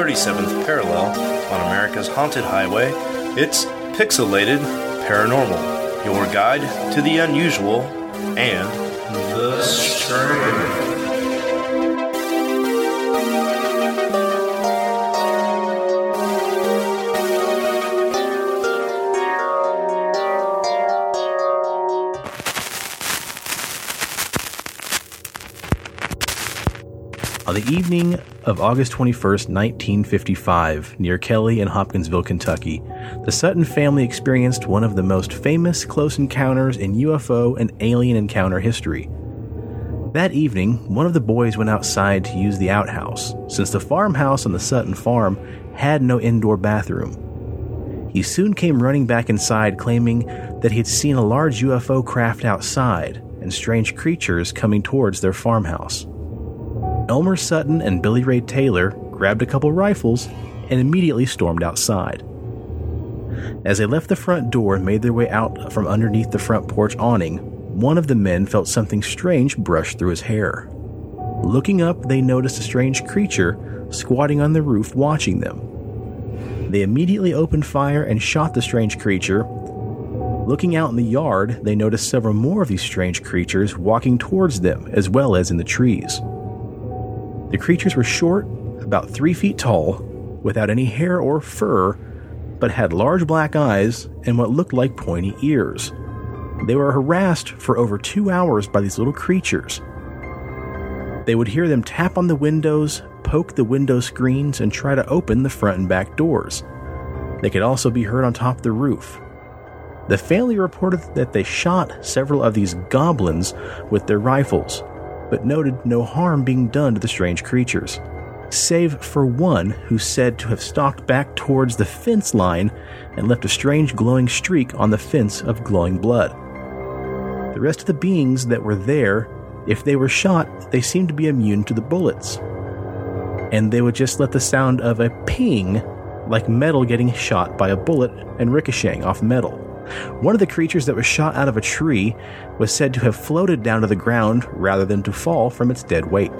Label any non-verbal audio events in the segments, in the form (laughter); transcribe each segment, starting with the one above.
37th parallel on America's haunted highway, it's Pixelated Paranormal, your guide to the unusual and the strange. Evening of August 21st, 1955, near Kelly in Hopkinsville, Kentucky, the Sutton family experienced one of the most famous close encounters in UFO and alien encounter history. That evening, one of the boys went outside to use the outhouse, since the farmhouse on the Sutton farm had no indoor bathroom. He soon came running back inside, claiming that he had seen a large UFO craft outside and strange creatures coming towards their farmhouse. Elmer Sutton and Billy Ray Taylor grabbed a couple rifles and immediately stormed outside. As they left the front door and made their way out from underneath the front porch awning, one of the men felt something strange brush through his hair. Looking up, they noticed a strange creature squatting on the roof watching them. They immediately opened fire and shot the strange creature. Looking out in the yard, they noticed several more of these strange creatures walking towards them, as well as in the trees. The creatures were short, about three feet tall, without any hair or fur, but had large black eyes and what looked like pointy ears. They were harassed for over two hours by these little creatures. They would hear them tap on the windows, poke the window screens, and try to open the front and back doors. They could also be heard on top of the roof. The family reported that they shot several of these goblins with their rifles, but noted no harm being done to the strange creatures, save for one who said to have stalked back towards the fence line and left a strange glowing streak on the fence of glowing blood. The rest of the beings that were there, if they were shot, they seemed to be immune to the bullets. And they would just let the sound of a ping, like metal getting shot by a bullet and ricocheting off metal. One of the creatures that was shot out of a tree was said to have floated down to the ground rather than to fall from its dead weight.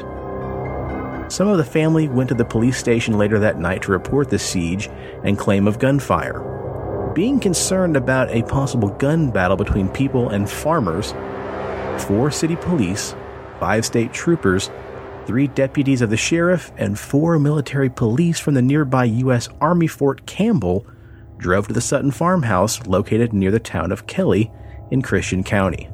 Some of the family went to the police station later that night to report the siege and claim of gunfire. Being concerned about a possible gun battle between people and farmers, four city police, five state troopers, three deputies of the sheriff, and four military police from the nearby U.S. Army Fort Campbell drove to the Sutton farmhouse located near the town of Kelly in Christian County.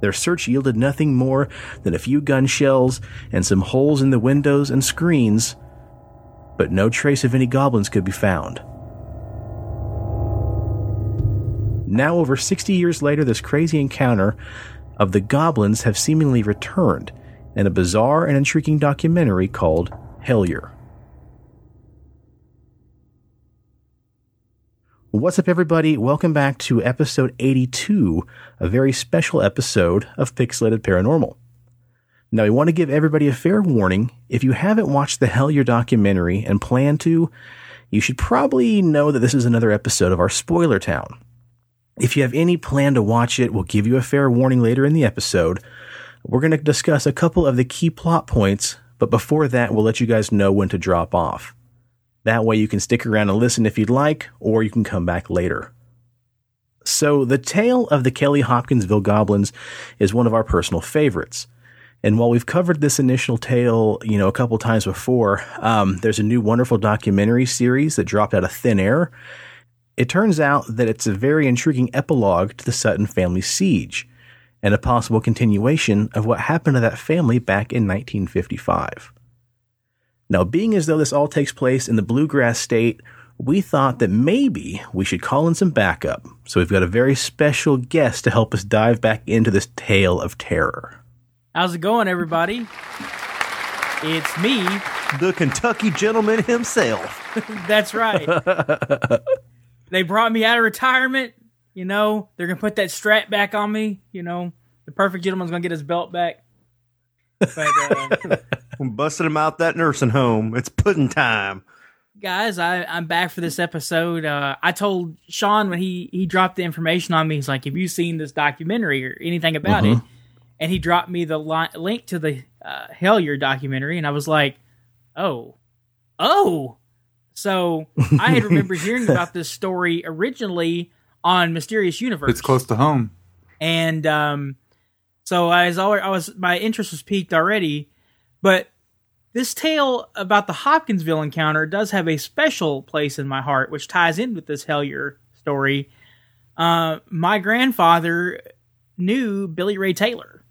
Their search yielded nothing more than a few gun shells and some holes in the windows and screens, but no trace of any goblins could be found. Now, over 60 years later, this crazy encounter of the goblins have seemingly returned in a bizarre and intriguing documentary called Hellier. What's up, everybody? Welcome back to episode 82, a very special episode of Pixelated Paranormal. Now, we want to give everybody a fair warning. If you haven't watched the Hellier documentary and plan to, you should probably know that this is another episode of our Spoiler Town. If you have any plan to watch it, we'll give you a fair warning later in the episode. We're going to discuss a couple of the key plot points, but before that, we'll let you guys know when to drop off. That way you can stick around and listen if you'd like, or you can come back later. So, the tale of the Kelly Hopkinsville Goblins is one of our personal favorites. And while we've covered this initial tale, you know, a couple times before, um, there's a new wonderful documentary series that dropped out of thin air. It turns out that it's a very intriguing epilogue to the Sutton family siege and a possible continuation of what happened to that family back in 1955. Now, being as though this all takes place in the bluegrass state, we thought that maybe we should call in some backup. So we've got a very special guest to help us dive back into this tale of terror. How's it going, everybody? It's me. The Kentucky gentleman himself. (laughs) That's right. (laughs) they brought me out of retirement. You know, they're going to put that strap back on me. You know, the perfect gentleman's going to get his belt back. But, (laughs) uh, We busted him out that nursing home. It's pudding time. guys, I, I'm back for this episode. Uh, I told Sean when he, he dropped the information on me, he's like, Have you seen this documentary or anything about it? And he dropped me the li- link to the uh, Hellier documentary, and I was like, Oh, oh. So I had remembered (laughs) hearing about this story originally on Mysterious Universe. It's close to home. and um, so I was already, I was my interest was piqued already, but this tale about the Hopkinsville encounter does have a special place in my heart, which ties in with this Hellier story. Uh, my grandfather knew Billy Ray Taylor.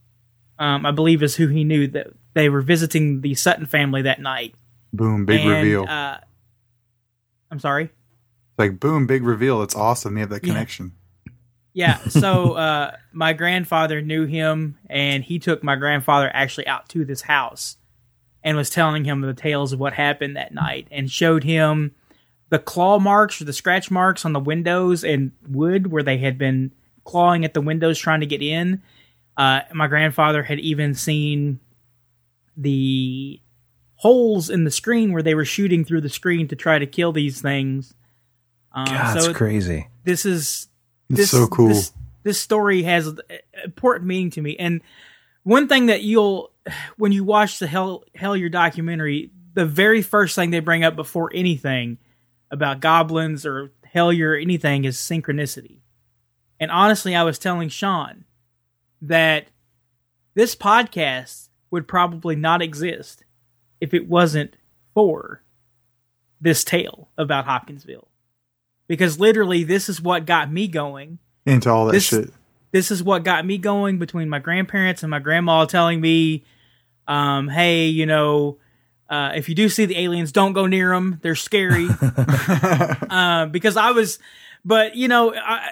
Um, I believe is who he knew that they were visiting the Sutton family that night. Boom, big and, reveal. Uh, I'm sorry. like boom, big reveal. It's awesome. They have that connection. Yeah, so uh, my grandfather knew him, and he took my grandfather actually out to this house and was telling him the tales of what happened that night and showed him the claw marks or the scratch marks on the windows and wood where they had been clawing at the windows trying to get in. Uh, my grandfather had even seen the holes in the screen where they were shooting through the screen to try to kill these things. Um, God, so that's crazy. this is It's this, so cool. This, this story has important meaning to me, and one thing that you'll when you watch the Hell Hellier documentary, the very first thing they bring up before anything about goblins or Hellier or anything is synchronicity. And honestly, I was telling Sean that this podcast would probably not exist if it wasn't for this tale about Hopkinsville. Because literally, this is what got me going Into all that this- shit. this is what got me going between my grandparents and my grandma telling me, um, "Hey, you know, uh, if you do see the aliens, don't go near them. They're scary." (laughs) (laughs) uh, because I was, but you know, I,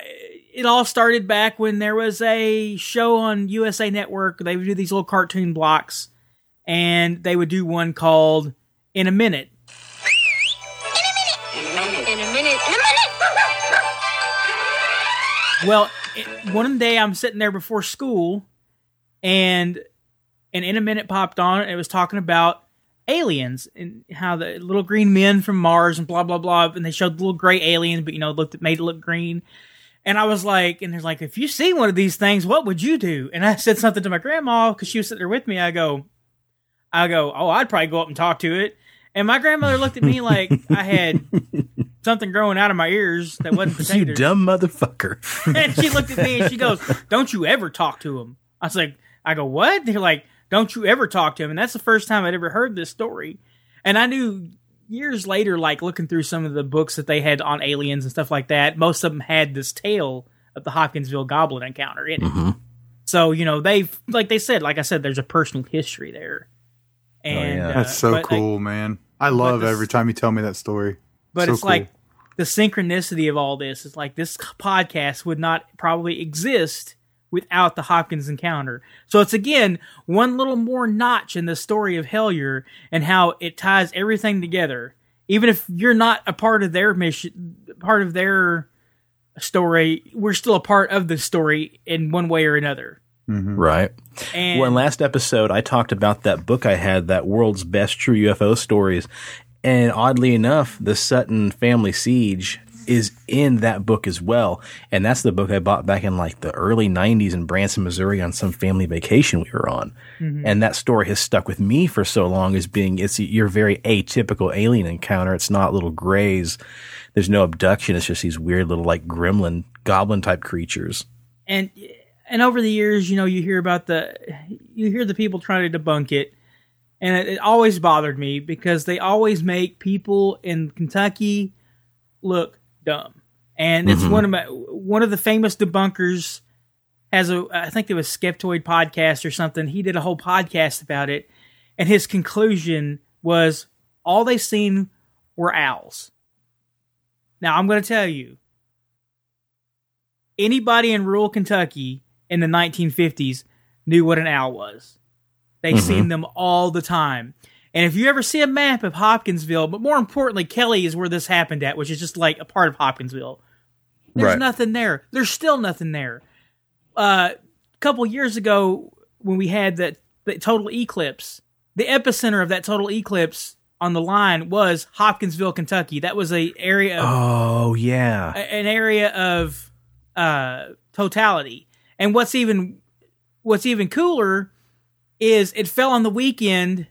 it all started back when there was a show on USA Network. They would do these little cartoon blocks, and they would do one called "In a Minute." Well, it, one day I'm sitting there before school, and and in a minute popped on. And it was talking about aliens and how the little green men from Mars and blah blah blah. And they showed little gray aliens, but you know, looked made it look green. And I was like, and there's like, if you see one of these things, what would you do? And I said something to my grandma because she was sitting there with me. I go, I go, oh, I'd probably go up and talk to it. And my grandmother looked at me like I had something growing out of my ears that wasn't (laughs) You dumb motherfucker. (laughs) and she looked at me and she goes, "Don't you ever talk to him?" I was like, "I go what?" They're like, "Don't you ever talk to him?" And that's the first time I'd ever heard this story. And I knew years later, like looking through some of the books that they had on aliens and stuff like that, most of them had this tale of the Hopkinsville Goblin encounter in it. So you know, they've like they said, like I said, there's a personal history there. And yeah. uh, That's so but, like, cool, man. I love this- every time you tell me that story. But So it's cool. like the synchronicity of all this is like this podcast would not probably exist without the Hopkins encounter. So it's again one little more notch in the story of Hellier and how it ties everything together. Even if you're not a part of their mission, part of their story, we're still a part of the story in one way or another. Mm-hmm. right. And Well, in last episode, I talked about that book I had, that world's best true UFO stories. And oddly enough, the Sutton family siege is in that book as well. And that's the book I bought back in like the early 90s in Branson, Missouri on some family vacation we were on. Mm-hmm. And that story has stuck with me for so long as being it's your very atypical alien encounter. It's not little grays. There's no abduction. It's just these weird little like gremlin, goblin type creatures. and and over the years, you know, you hear about the you hear the people trying to debunk it, and it, it always bothered me because they always make people in Kentucky look dumb. And it's mm-hmm. one of my one of the famous debunkers has a I think it was Skeptoid podcast or something. He did a whole podcast about it, and his conclusion was all they seen were owls. Now I'm going to tell you, anybody in rural Kentucky in the 1950s knew what an owl was. They've seen them all the time. And if you ever see a map of Hopkinsville, but more importantly, Kelly is where this happened at, which is just like a part of Hopkinsville. There's Right. nothing there. There's still nothing there. Uh, a couple years ago, when we had the, the total eclipse, the epicenter of that total eclipse on the line was Hopkinsville, Kentucky. That was a area of Oh, yeah. a- an area of uh, totality. And what's even what's even cooler is it fell on the weekend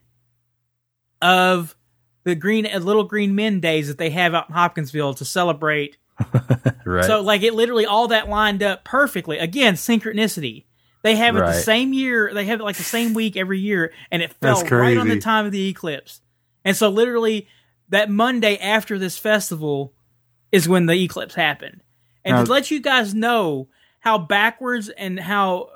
of the green uh, little green men days that they have out in Hopkinsville to celebrate. (laughs) Right. So like it literally all that lined up perfectly. Again, synchronicity. They have it the same year. They have it like the same week every year, and it fell right on the time of the eclipse. And so literally that Monday after this festival is when the eclipse happened. And Now- to let you guys know how backwards and how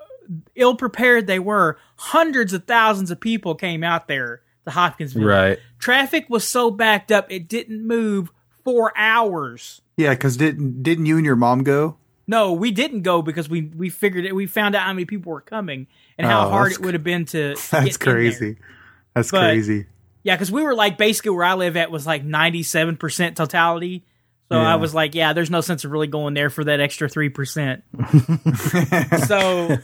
ill prepared they were, hundreds of thousands of people came out there to Hopkinsville. right. Traffic was so backed up it didn't move for hours. Yeah, because didn't didn't you and your mom go? No, we didn't go because we we figured it. We found out how many people were coming and how Oh, hard it would have been to. to (laughs) That's get in there. crazy. That's But- crazy. Yeah, because we were like basically where I live at was like ninety seven percent totality. So Yeah. I was like, yeah, there's no sense of really going there for that extra three percent. (laughs) so (laughs)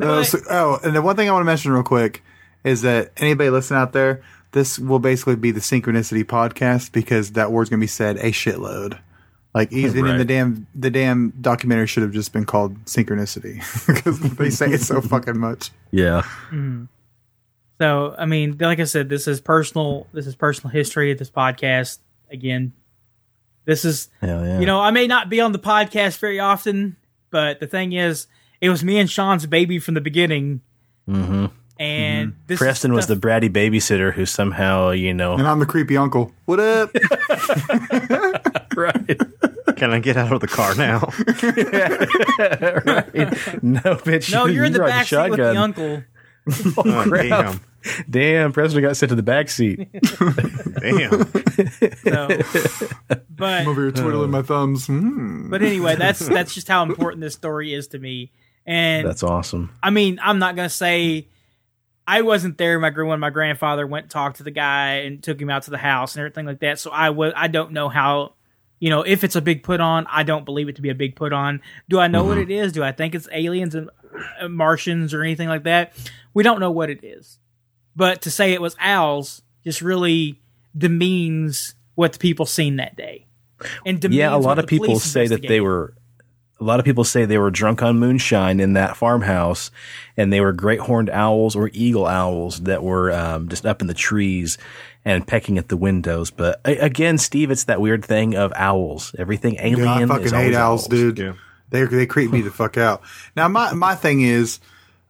Uh, so- oh, and the one thing I want to mention real quick is that anybody listening out there, this will basically be the synchronicity podcast because that word's going to be said a shitload. Like even in the damn the damn documentary should have just been called synchronicity (laughs) because they say it so fucking much. Yeah. So, I mean, like I said, this is personal. This is personal history of this podcast. Again, this is, Hell yeah. you know, I may not be on the podcast very often, but the thing is, it was me and Sean's baby from the beginning. hmm And this is Preston was the bratty babysitter who somehow, you know, And I'm the creepy uncle. What up? (laughs) (laughs) right, Can I get out of the car now? (laughs) right. No, bitch. no, you're in the riding back seat with the shotgun. uncle. Oh, crap. Damn. Preston got sent to the back seat. (laughs) Damn. So, but I'm over here twiddling my thumbs. Hmm. but anyway, that's that's just how important this story is to me. And That's awesome. I mean, I'm not gonna say I wasn't there. My when my grandfather went and talked to the guy and took him out to the house and everything like that. So I was I don't know how you know if it's a big put on. I don't believe it to be a big put on. Do I know what it is? Do I think it's aliens and uh, Martians or anything like that? We don't know what it is. But to say it was owls just really demeans what the people seen that day. And demeans Yeah, a what lot of people say that they were. A lot of people say they were drunk on moonshine in that farmhouse, and they were great horned owls or eagle owls that were um, just up in the trees and pecking at the windows. But again, Steve, it's that weird thing of owls. Everything alien. Yeah, I is fucking hate always owls, dude. Yeah. They they creep me the fuck out. Now my my thing is,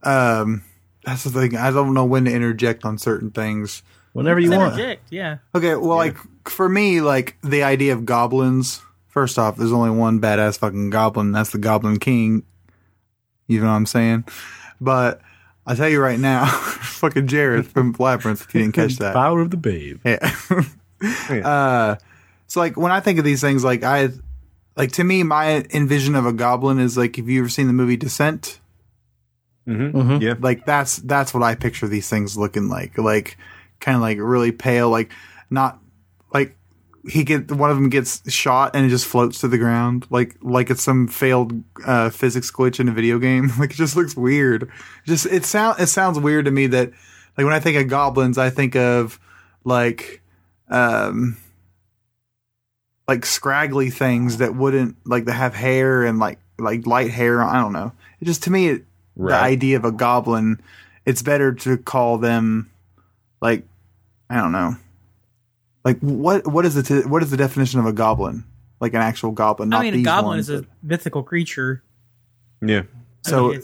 um, that's the thing. I don't know when to interject on certain things. Whenever you want. Interject, yeah. Okay, well, like for me, like the idea of goblins. First off, there's only one badass fucking goblin. That's the Goblin King. You know what I'm saying? But I tell you right now, (laughs) fucking Jareth from Labyrinth. If you didn't catch that, Power of the babe. (laughs) yeah. uh, so like when I think of these things, like I, like to me, my envision of a goblin is like, have you ever seen the movie Descent? Mm-hmm. Mhm. Yeah. Like that's that's what I picture these things looking like, like kind of like really pale, like not like he get one of them gets shot and it just floats to the ground, like like it's some failed uh, physics glitch in a video game. (laughs) Like it just looks weird. Just it sound it sounds weird to me that like when I think of goblins, I think of like um like scraggly things that wouldn't like that have hair and like like light hair. I don't know. It just to me, it, the idea of a goblin, it's better to call them like I don't know. Like what what is the t- what is the definition of a goblin? Like an actual goblin? Not I mean, a goblin ones, is a but- mythical creature. Yeah. I So- mean,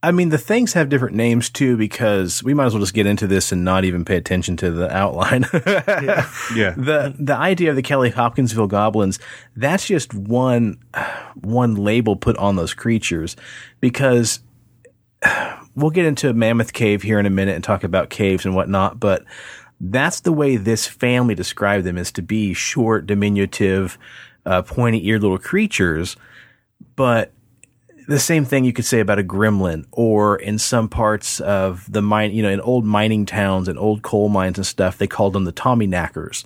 I mean, the things have different names too because we might as well just get into this and not even pay attention to the outline. (laughs) Yeah. the the idea of the Kelly Hopkinsville goblins that's just one one label put on those creatures because (sighs) we'll get into a Mammoth Cave here in a minute and talk about caves and whatnot, but that's the way this family described them is to be short, diminutive, uh, pointy eared little creatures, but the same thing you could say about a gremlin or in some parts of the mine, you know, in old mining towns and old coal mines and stuff, they called them the Tommyknockers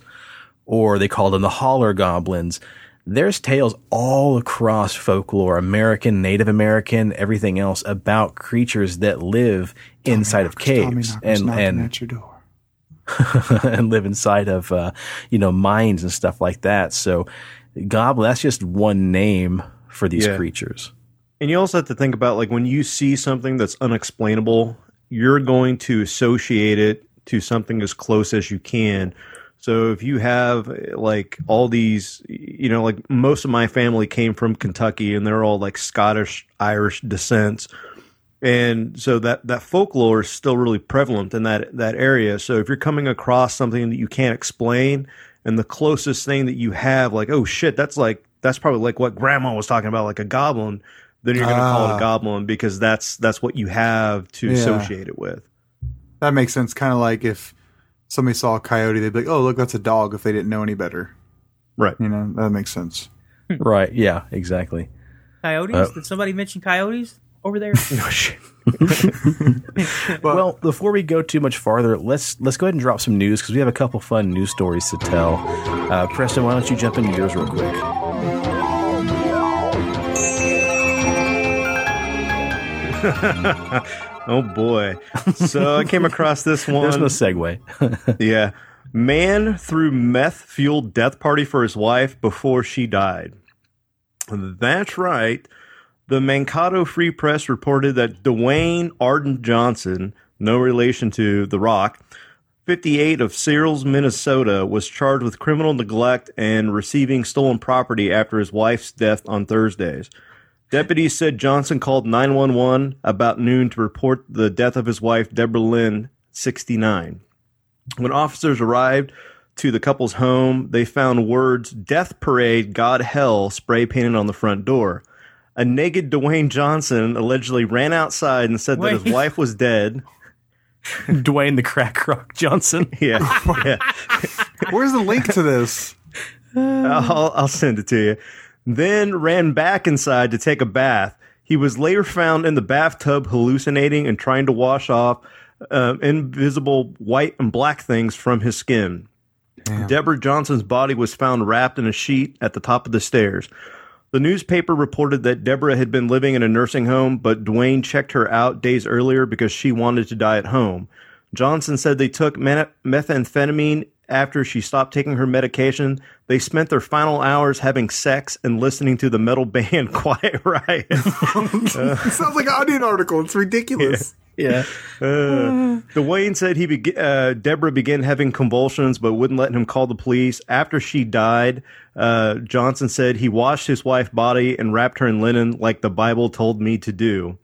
or they called them the holler goblins. There's tales all across folklore, American, Native American, everything else about creatures that live inside of caves and, and, at your door. (laughs) and live inside of, uh, you know, mines and stuff like that. So goblin, that's just one name for these Yeah. creatures. And you also have to think about like when you see something that's unexplainable, you're going to associate it to something as close as you can. So if you have like all these, you know, like most of my family came from Kentucky and they're all like Scottish, Irish descents. And so that, that folklore is still really prevalent in that, that area. So if you're coming across something that you can't explain and the closest thing that you have, like, oh shit, that's like, that's probably like what grandma was talking about, like a goblin, then you're going to call it Ah. a goblin because that's, that's what you have to Yeah. associate it with. That makes sense. Kind of like if somebody saw a coyote, they'd be like, "Oh, look, that's a dog." If they didn't know any better, Right. you know, that makes sense. Right. Yeah. Exactly. Coyotes? Uh, Did somebody mention coyotes over there? (laughs) Shit. (laughs) well, before we go too much farther, let's let's go ahead and drop some news because we have a couple fun news stories to tell. Uh, Preston, why don't you jump into yours real quick? (laughs) Oh boy. So I came across this one. (laughs) There's no segue. (laughs) Yeah. Man threw meth fueled death party for his wife before she died. That's right. The Mankato Free Press reported that Dwayne Arden Johnson, no relation to The Rock, 58 of Searles, Minnesota, was charged with criminal neglect and receiving stolen property after his wife's death on Thursdays. Deputies said Johnson called 911 about noon to report the death of his wife, Deborah Lynn, 69. When officers arrived to the couple's home, they found words Death Parade, God Hell spray painted on the front door. A naked Dwayne Johnson allegedly ran outside and said that his wife was dead. (laughs) Dwayne the Crack Rock Johnson. (laughs) Yeah, yeah. Where's the link to this? I'll, I'll send it to you. Then ran back inside to take a bath. He was later found in the bathtub hallucinating and trying to wash off uh, invisible white and black things from his skin. Deborah Johnson's body was found wrapped in a sheet at the top of the stairs. The newspaper reported that Deborah had been living in a nursing home, but Dwayne checked her out days earlier because she wanted to die at home. Johnson said they took methamphetamine after she stopped taking her medication. They spent their final hours having sex and listening to the metal band (laughs) Quiet Riot. It (laughs) sounds like an Onion article. It's ridiculous. Yeah. Uh, Dwayne said he beg- uh, Deborah began having convulsions, but wouldn't let him call the police. After she died, uh, Johnson said he washed his wife's body and wrapped her in linen like the Bible told me to do.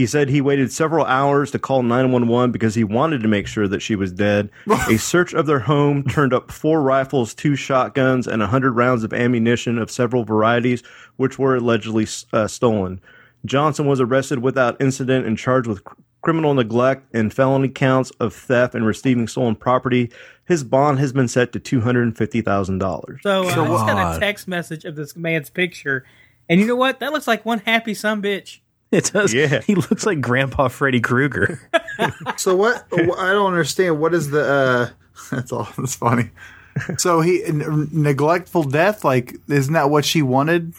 He said he waited several hours to call 911 because he wanted to make sure that she was dead. A (laughs) search of their home turned up four rifles, two shotguns, and 100 rounds of ammunition of several varieties, which were allegedly uh, stolen. Johnson was arrested without incident and charged with cr- criminal neglect and felony counts of theft and receiving stolen property. His bond has been set to $250,000. So uh, I just got a text message of this man's picture, and you know what? That looks like one happy son bitch. (laughs) It does. Yeah. He looks like Grandpa Freddy Krueger. (laughs) So what? I don't understand. What is the? uh (laughs) That's all. That's funny. So he n- neglectful death. Like, isn't that what she wanted?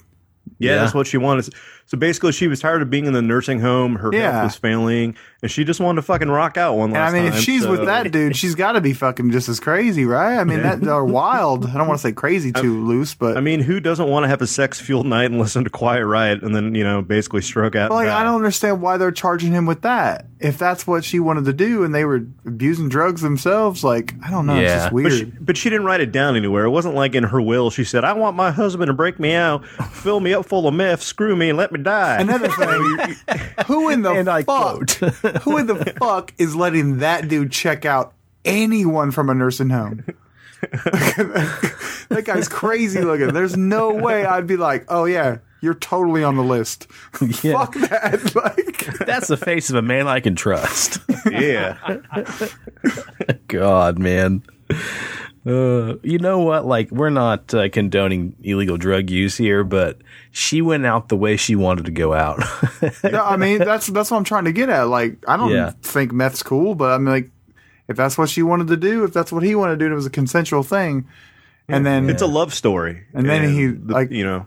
Yeah, Yeah. that's what she wanted. So basically, she was tired of being in the nursing home. Her Yeah. health was failing, and she just wanted to fucking rock out one last time. And I mean, time. if she's so- with that dude, she's got to be fucking just as crazy, right? I mean, that are (laughs) wild. I don't want to say crazy too loose, but I mean, who doesn't want to have a sex fueled night and (laughs) listen to Quiet Riot and then you know basically stroke out? and like? I don't understand why they're charging him with that. If that's what she wanted to do, and they were abusing drugs themselves, like I don't know, it's just But weird. But she, but she didn't write it down anywhere. It wasn't like in her will. She said, "I want my husband to break me out, fill me up full of meth, screw me, and let me die." Another thing, (laughs) who in the And I fuck? who in the (laughs) fuck is letting that dude check out anyone from a nursing home? (laughs) that guy's crazy looking. There's no way I'd be like, oh yeah, you're totally on the list. Yeah. Fuck that. Like, That's the face of a man I can trust. yeah, God, man. Uh, you know what? Like, we're not uh, condoning illegal drug use here, but she went out the way she wanted to go out. (laughs) no, I mean, that's that's what I'm trying to get at. Like, I don't Yeah. think meth's cool, but I'm like, if that's what she wanted to do, if that's what he wanted to do, and it was a consensual thing, and then it's a love story. And then he, the- like- you know,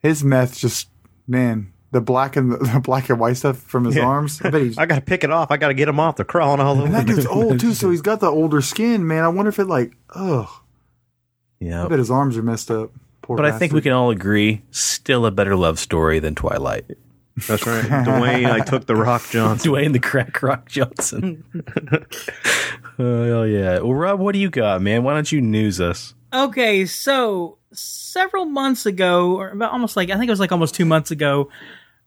his meth just man the black and the, (laughs) the black and white stuff from his Yeah. arms. I bet he's (laughs) I got to pick it off. I got to get him off. They're crawling all over. and that dude's old too, so (laughs) he's got the older skin. Man, I wonder if it like ugh. I yeah. bet his arms are messed up. Poor But I think we can all agree, still a better love story than Twilight. That's right, Dwayne. I took the Rock Johnson. Dwayne the Crack Rock Johnson. Oh yeah! Well, Rob, what do you got, man? Why don't you news us? Okay, so several months ago, or about almost like I think it was like almost two months ago,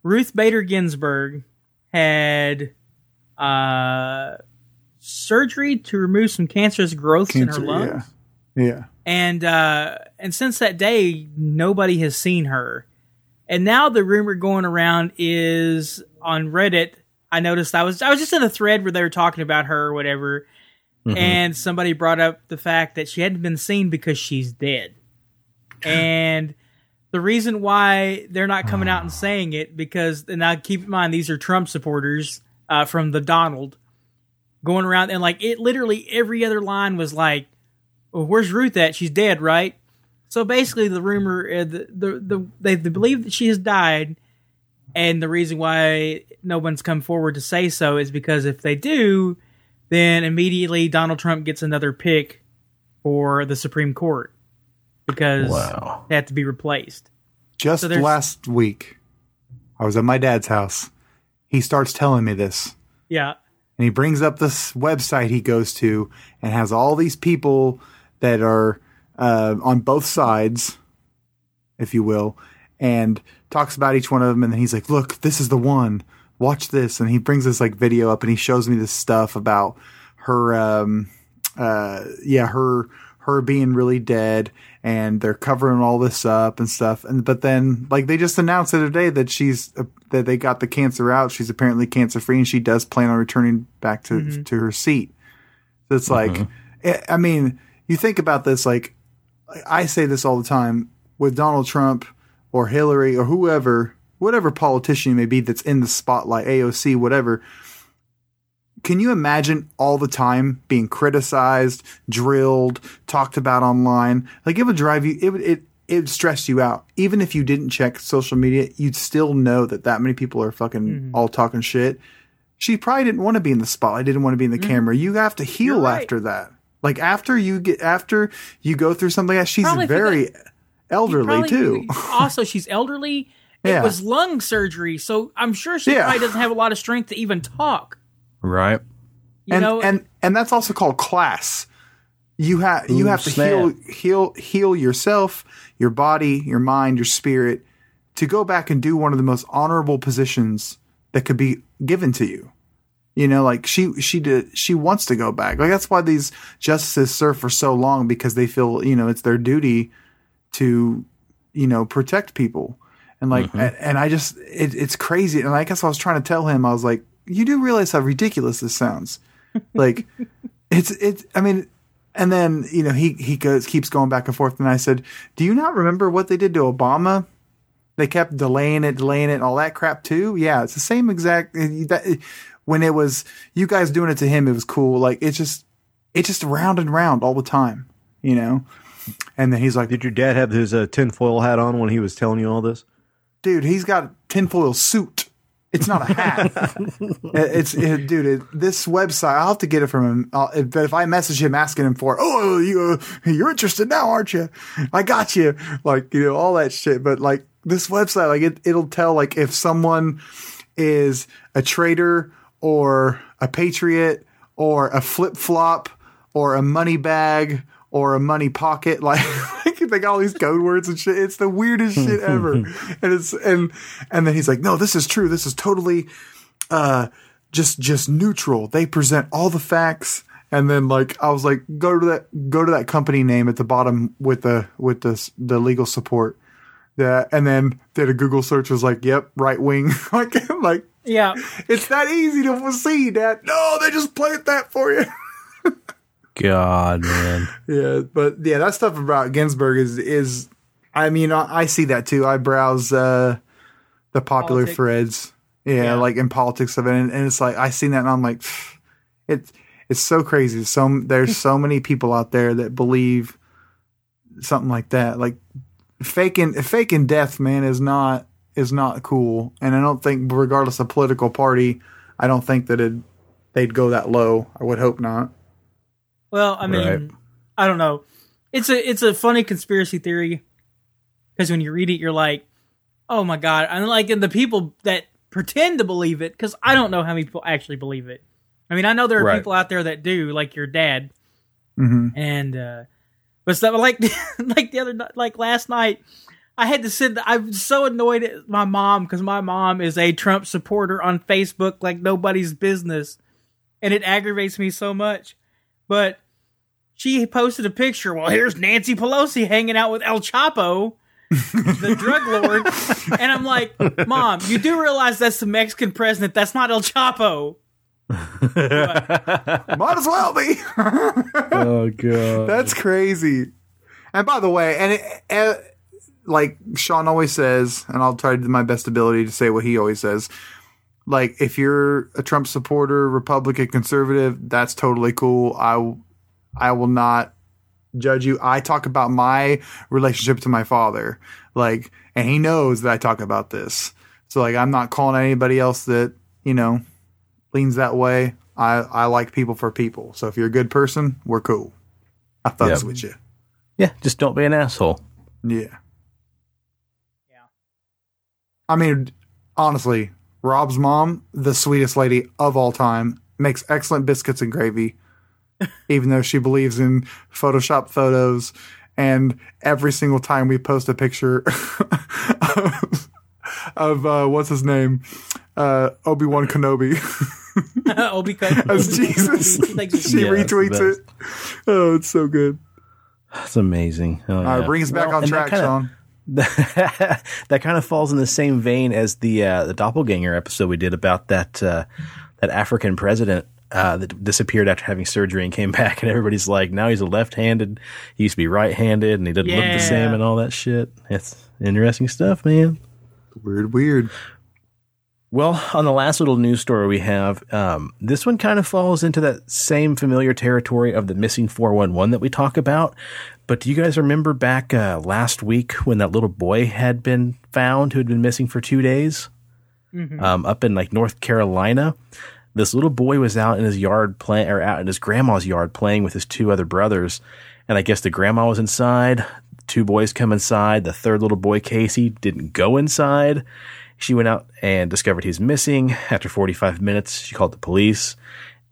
Ruth Bader Ginsburg had uh, surgery to remove some cancerous growths in her lungs, yeah. Yeah. and uh, and since that day, nobody has seen her. And now the rumor going around is on Reddit. I noticed I was I was just in a thread where they were talking about her or whatever, and somebody brought up the fact that she hadn't been seen because she's dead. (sighs) And the reason why they're not coming out and saying it because and now keep in mind these are Trump supporters uh, from the Donald going around and like it literally every other line was like, well, "Where's Ruth at? She's dead, right?" So basically, the rumor uh, the, the the they, they believe that she has died, and the reason why no one's come forward to say so is because if they do, then immediately Donald Trump gets another pick for the Supreme Court because Wow. they have to be replaced. Just So last week, I was at my dad's house. He starts telling me this. Yeah, and he brings up this website he goes to and has all these people that are uh, on both sides, if you will, and talks about each one of them. And then he's like, "Look, this is the one. Watch this." And he brings this like video up and he shows me this stuff about her, um, uh, yeah, her her being really dead, and they're covering all this up and stuff. And but then like they just announced the other day that she's uh, that they got the cancer out. She's apparently cancer free, and she does plan on returning back to to her seat. So it's like, I- I mean, you think about this. Like, I say this all the time with Donald Trump or Hillary or whoever, whatever politician you may be that's in the spotlight, AOC, whatever. Can you imagine all the time being criticized, drilled, talked about online? Like it would drive you. It would it it would stress you out. Even if you didn't check social media, you'd still know that that many people are fucking mm-hmm. all talking shit. She probably didn't want to be in the spotlight. Didn't want to be in the mm-hmm. camera. You have to heal right. after that. Like after you get after you go through something. like that, She's Probably very elderly Probably- too. (laughs) also, she's elderly. It Yeah. was lung surgery, so I'm sure she Yeah. probably doesn't have a lot of strength to even talk. Right. You and know, and and that's also called class. You have you have to snap. heal heal heal yourself, your body, your mind, your spirit to go back and do one of the most honorable positions that could be given to you. You know, like she she did she wants to go back. Like that's why these justices serve for so long because they feel, you know, it's their duty to, you know, protect people. And like and, and I just it, it's crazy. And I guess I was trying to tell him, I was like, you do realize how ridiculous this sounds. Like (laughs) it's it's I mean and then, you know, he he goes keeps going back and forth and I said, "Do you not remember what they did to Obama? They kept delaying it, delaying it, and all that crap too. Yeah, it's the same exact. That, when it was you guys doing it to him, it was cool. Like it's just, it's just round and round all the time, you know. And then he's like, Did your dad have his uh, tinfoil hat on when he was telling you all this? dude, he's got a tinfoil suit. It's not a hat. (laughs) it's it, dude. It, this website, I'll have to get it from him. I'll, but if I message him asking him for, oh, you uh, you're interested now, aren't you? I got you. Like you know all that shit. But like this website, like it, it'll tell like if someone is a traitor or a patriot or a flip flop or a money bag or a money pocket. (laughs) Like, they got all these code words and shit. It's the weirdest shit ever. (laughs) and it's and and then he's like, no, this is true. This is totally uh just just neutral. They present all the facts. And then like I was like, go to that go to that company name at the bottom with the with the the legal support. Yeah, and then did a Google search was like, yep, right wing. (laughs) like, like, yeah, it's that easy to see, that. No, they just played that for you. God, man. (laughs) yeah, but yeah, that stuff about Ginsburg is is. I mean, I, I see that too. I browse uh, the popular Politics. threads, yeah, Yeah. like in politics of it, and, and it's like I seen that, and I'm like, it's it's so crazy. So there's so (laughs) many people out there that believe something like that, like faking faking death, man, is not is not cool, and I don't think, regardless of political party, I don't think that it they'd go that low. I would hope not. Well, I mean, Right. I don't know. It's a it's a funny conspiracy theory because when you read it, you're like, oh my god! And like, and the people that pretend to believe it, because I don't know how many people actually believe it. I mean, I know there are Right. people out there that do, like your dad, hmm and uh but stuff like (laughs) like the other like last night i had to sit i'm so annoyed at my mom because my mom is a trump supporter on facebook like nobody's business and it aggravates me so much but she posted a picture well here's nancy pelosi hanging out with el chapo the (laughs) drug lord and i'm like mom you do realize that's the mexican president that's not el chapo (laughs) Might as well be. (laughs) oh god. That's crazy. And by the way, and it, uh, like Sean always says, and I'll try to do my best ability to say what he always says. Like, if you're a Trump supporter, Republican, conservative, that's totally cool. I, I will not judge you. I talk about my relationship to my father, like, and he knows that I talk about this. So, like, I'm not calling anybody else that you know leans that way. I I like people for people. So if you're a good person, we're cool. I thugs Yep. with you. yeah, just don't be an asshole. Yeah. Yeah. I mean, honestly, Rob's mom, the sweetest lady of all time, makes excellent biscuits and gravy, even though she believes in Photoshop photos. And every single time we post a picture (laughs) of, of uh, what's his name, uh, Obi Wan Kenobi, (laughs) Obi Wan (laughs) as Jesus, she Yeah, retweets it. Oh, it's so good. That's amazing. Oh, All right, bring us back Well, on track, kinda- Sean. that kind of falls in the same vein as the uh, the doppelganger episode we did about that uh, that African president uh, that disappeared after having surgery and came (laughs) back, and everybody's like, now he's a left-handed. He used to be right-handed, and he doesn't look the same, and all that shit. It's interesting stuff, man. Weird, weird. Well, on the last little news story we have, um, this one kind of falls into that same familiar territory of the missing 411 that we talk about. But do you guys remember back uh, last week when that little boy had been found who had been missing for two days um, up in like North Carolina? This little boy was out in his yard playing, or out in his grandma's yard playing with his two other brothers. And I guess the grandma was inside. Two boys come inside. The third little boy, Casey, didn't go inside. She went out and discovered he's missing. After 45 minutes, she called the police.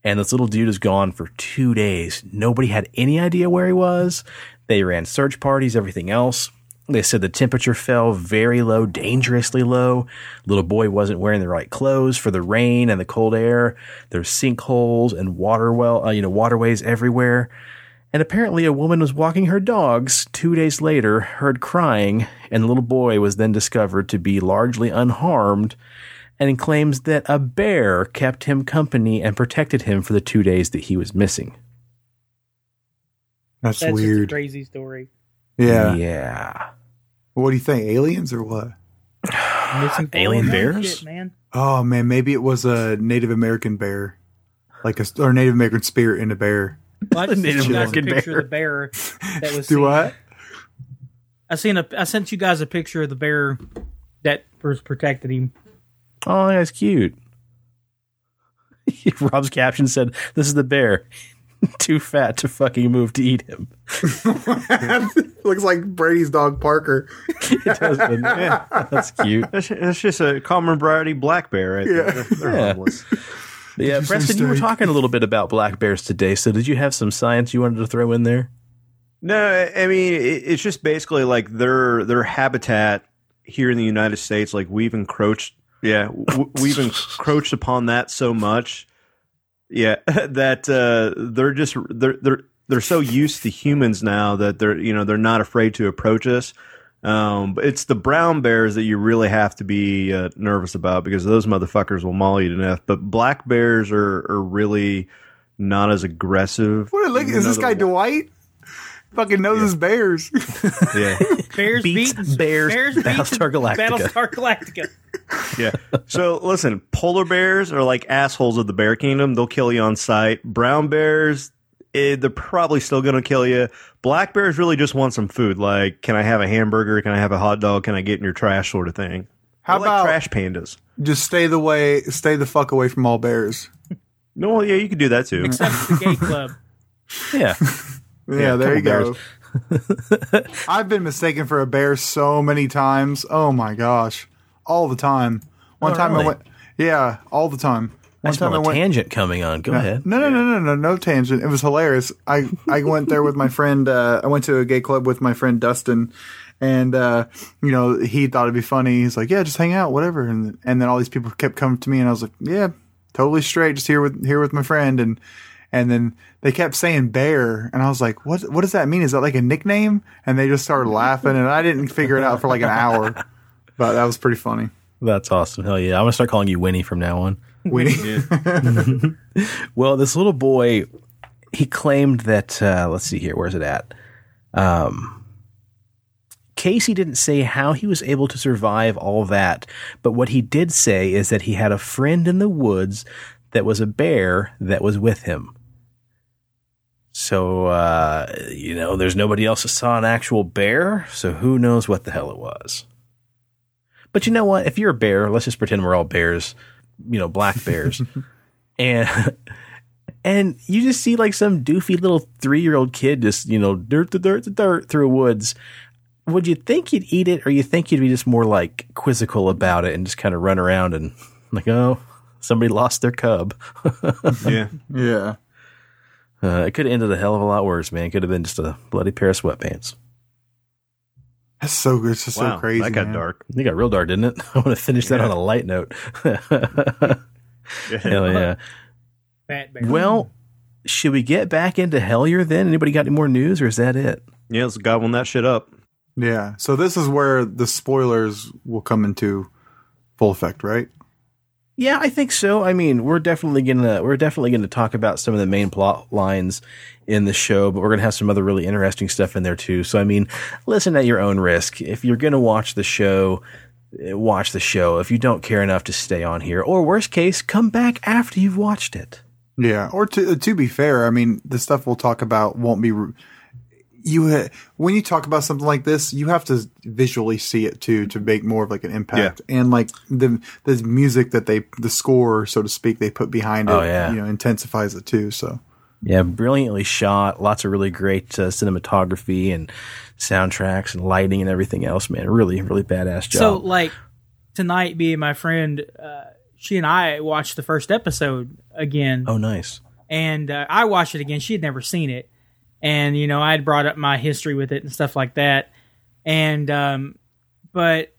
And this little dude is gone for two days. Nobody had any idea where he was. They ran search parties, everything else. They said the temperature fell very low, dangerously low. Little boy wasn't wearing the right clothes for the rain and the cold air. There's sinkholes and water well, uh, you know, waterways everywhere. And apparently, a woman was walking her dogs two days later, heard crying, and the little boy was then discovered to be largely unharmed and claims that a bear kept him company and protected him for the two days that he was missing. That's, That's just a weird. crazy story. Yeah. Yeah. What do you think? Aliens or what? Missing Alien bears? shit, man. Oh man, maybe it was a Native American bear, like a or Native American spirit in a bear. Well, I just (laughs) Native sent you a American picture bear. of the bear that was (laughs) Do seen. what? I seen a. I sent you guys a picture of the bear that was protected him. Oh, that's cute. (laughs) Rob's caption said, This is the bear. (laughs) Too fat to fucking move to eat him. (laughs) Looks like Brady's dog Parker. (laughs) It does, doesn't? Yeah, That's cute. that's, that's just a common variety black bear right there. They're, they're Yeah. harmless. Yeah, you Preston, you were talking a little bit about black bears today. So, did you have some science you wanted to throw in there? No, I mean it's just basically like their their habitat here in the United States. Like we've encroached, yeah, we've encroached upon that so much, yeah, (laughs) that uh, they're just they're they're they're so used to humans now that they're you know they're not afraid to approach us. Um, but it's the brown bears that you really have to be uh, nervous about because those motherfuckers will maul you to death. But black bears are are really not as aggressive. What? Look, even is this guy they're- Dwight? Fucking knows his bears. (laughs) Yeah. Bears Beats beat bears, Bears beat Battlestar Galactica. Battlestar Galactica. Yeah. So listen, polar bears are like assholes of the bear kingdom. They'll kill you on sight. Brown bears, eh, they're probably still going to kill you. Black bears really just want some food. Like, can I have a hamburger? Can I have a hot dog? Can I get in your trash? Sort of thing. How They're about like trash pandas? just stay the way, stay the fuck away from all bears? No, well, yeah, you can do that too. Except the gay club. (laughs) Yeah. Yeah, there you couple go. I've been mistaken for a bear so many times. Oh my gosh, all the time. One Oh, time really? I went, yeah, all the time. One time I went- tangent coming on. Go ahead. No, no, no, no, no, no tangent. It was hilarious. I, I went there with my friend. Uh, I went to a gay club with my friend Dustin, and uh, you know he thought it'd be funny. He's like, "Yeah, just hang out, whatever." And and then all these people kept coming to me, and I was like, "Yeah, totally straight, just here with here with my friend." And and then they kept saying bear, and I was like, "What? What does that mean? Is that like a nickname?" And they just started laughing, and I didn't figure it out for like an hour, but that was pretty funny. That's awesome. Hell yeah. I'm going to start calling you Winnie from now on. Winnie. (laughs) Well, this little boy, he claimed that, uh, let's see here, where's it at? Um, Casey didn't say how he was able to survive all that, but what he did say is that he had a friend in the woods that was a bear that was with him. So, uh, you know, there's nobody else that saw an actual bear, so who knows what the hell it was. But you know what? If you're a bear, let's just pretend we're all bears, you know, black bears. (laughs) and and you just see like some doofy little three year old kid just you know dirt to dirt to dirt through woods. Would you think you'd eat it, or you think you'd be just more like quizzical about it and just kind of run around and like, oh, somebody lost their cub. (laughs) Yeah. yeah. Uh, it could have ended a hell of a lot worse, man. It could have been just a bloody pair of sweatpants. That's so good. It's just Wow, so crazy. that got man. dark. It got real dark, didn't it? (laughs) I want to finish that Yeah. on a light note. (laughs) Hell yeah. Well, should we get back into Hellier then? Anybody got any more news, or is that it? Yeah, let's gobbling that shit up. Yeah. So this is where the spoilers will come into full effect, right? Yeah, I think so. I mean, we're definitely gonna we're definitely gonna talk about some of the main plot lines in the show, but we're gonna have some other really interesting stuff in there too. So I mean, listen at your own risk. If you're gonna watch the show, eh, watch the show. If you don't care enough to stay on here, or worst case, come back after you've watched it. Yeah. Or to to be fair, I mean, the stuff we'll talk about won't be. Re- You ha- when you talk about something like this, you have to visually see it too to make more of like an impact. Yeah. And like the the music that they the score, so to speak, they put behind it, Oh, yeah. you know, intensifies it too. So Yeah, brilliantly shot. Lots of really great uh, cinematography and soundtracks and lighting and everything else. Man, really, really badass job. So, like tonight, being my friend, uh, she and I watched the first episode again, oh, nice. and uh, I watched it again. She had never seen it, and you know, I had brought up my history with it and stuff like that, and um, but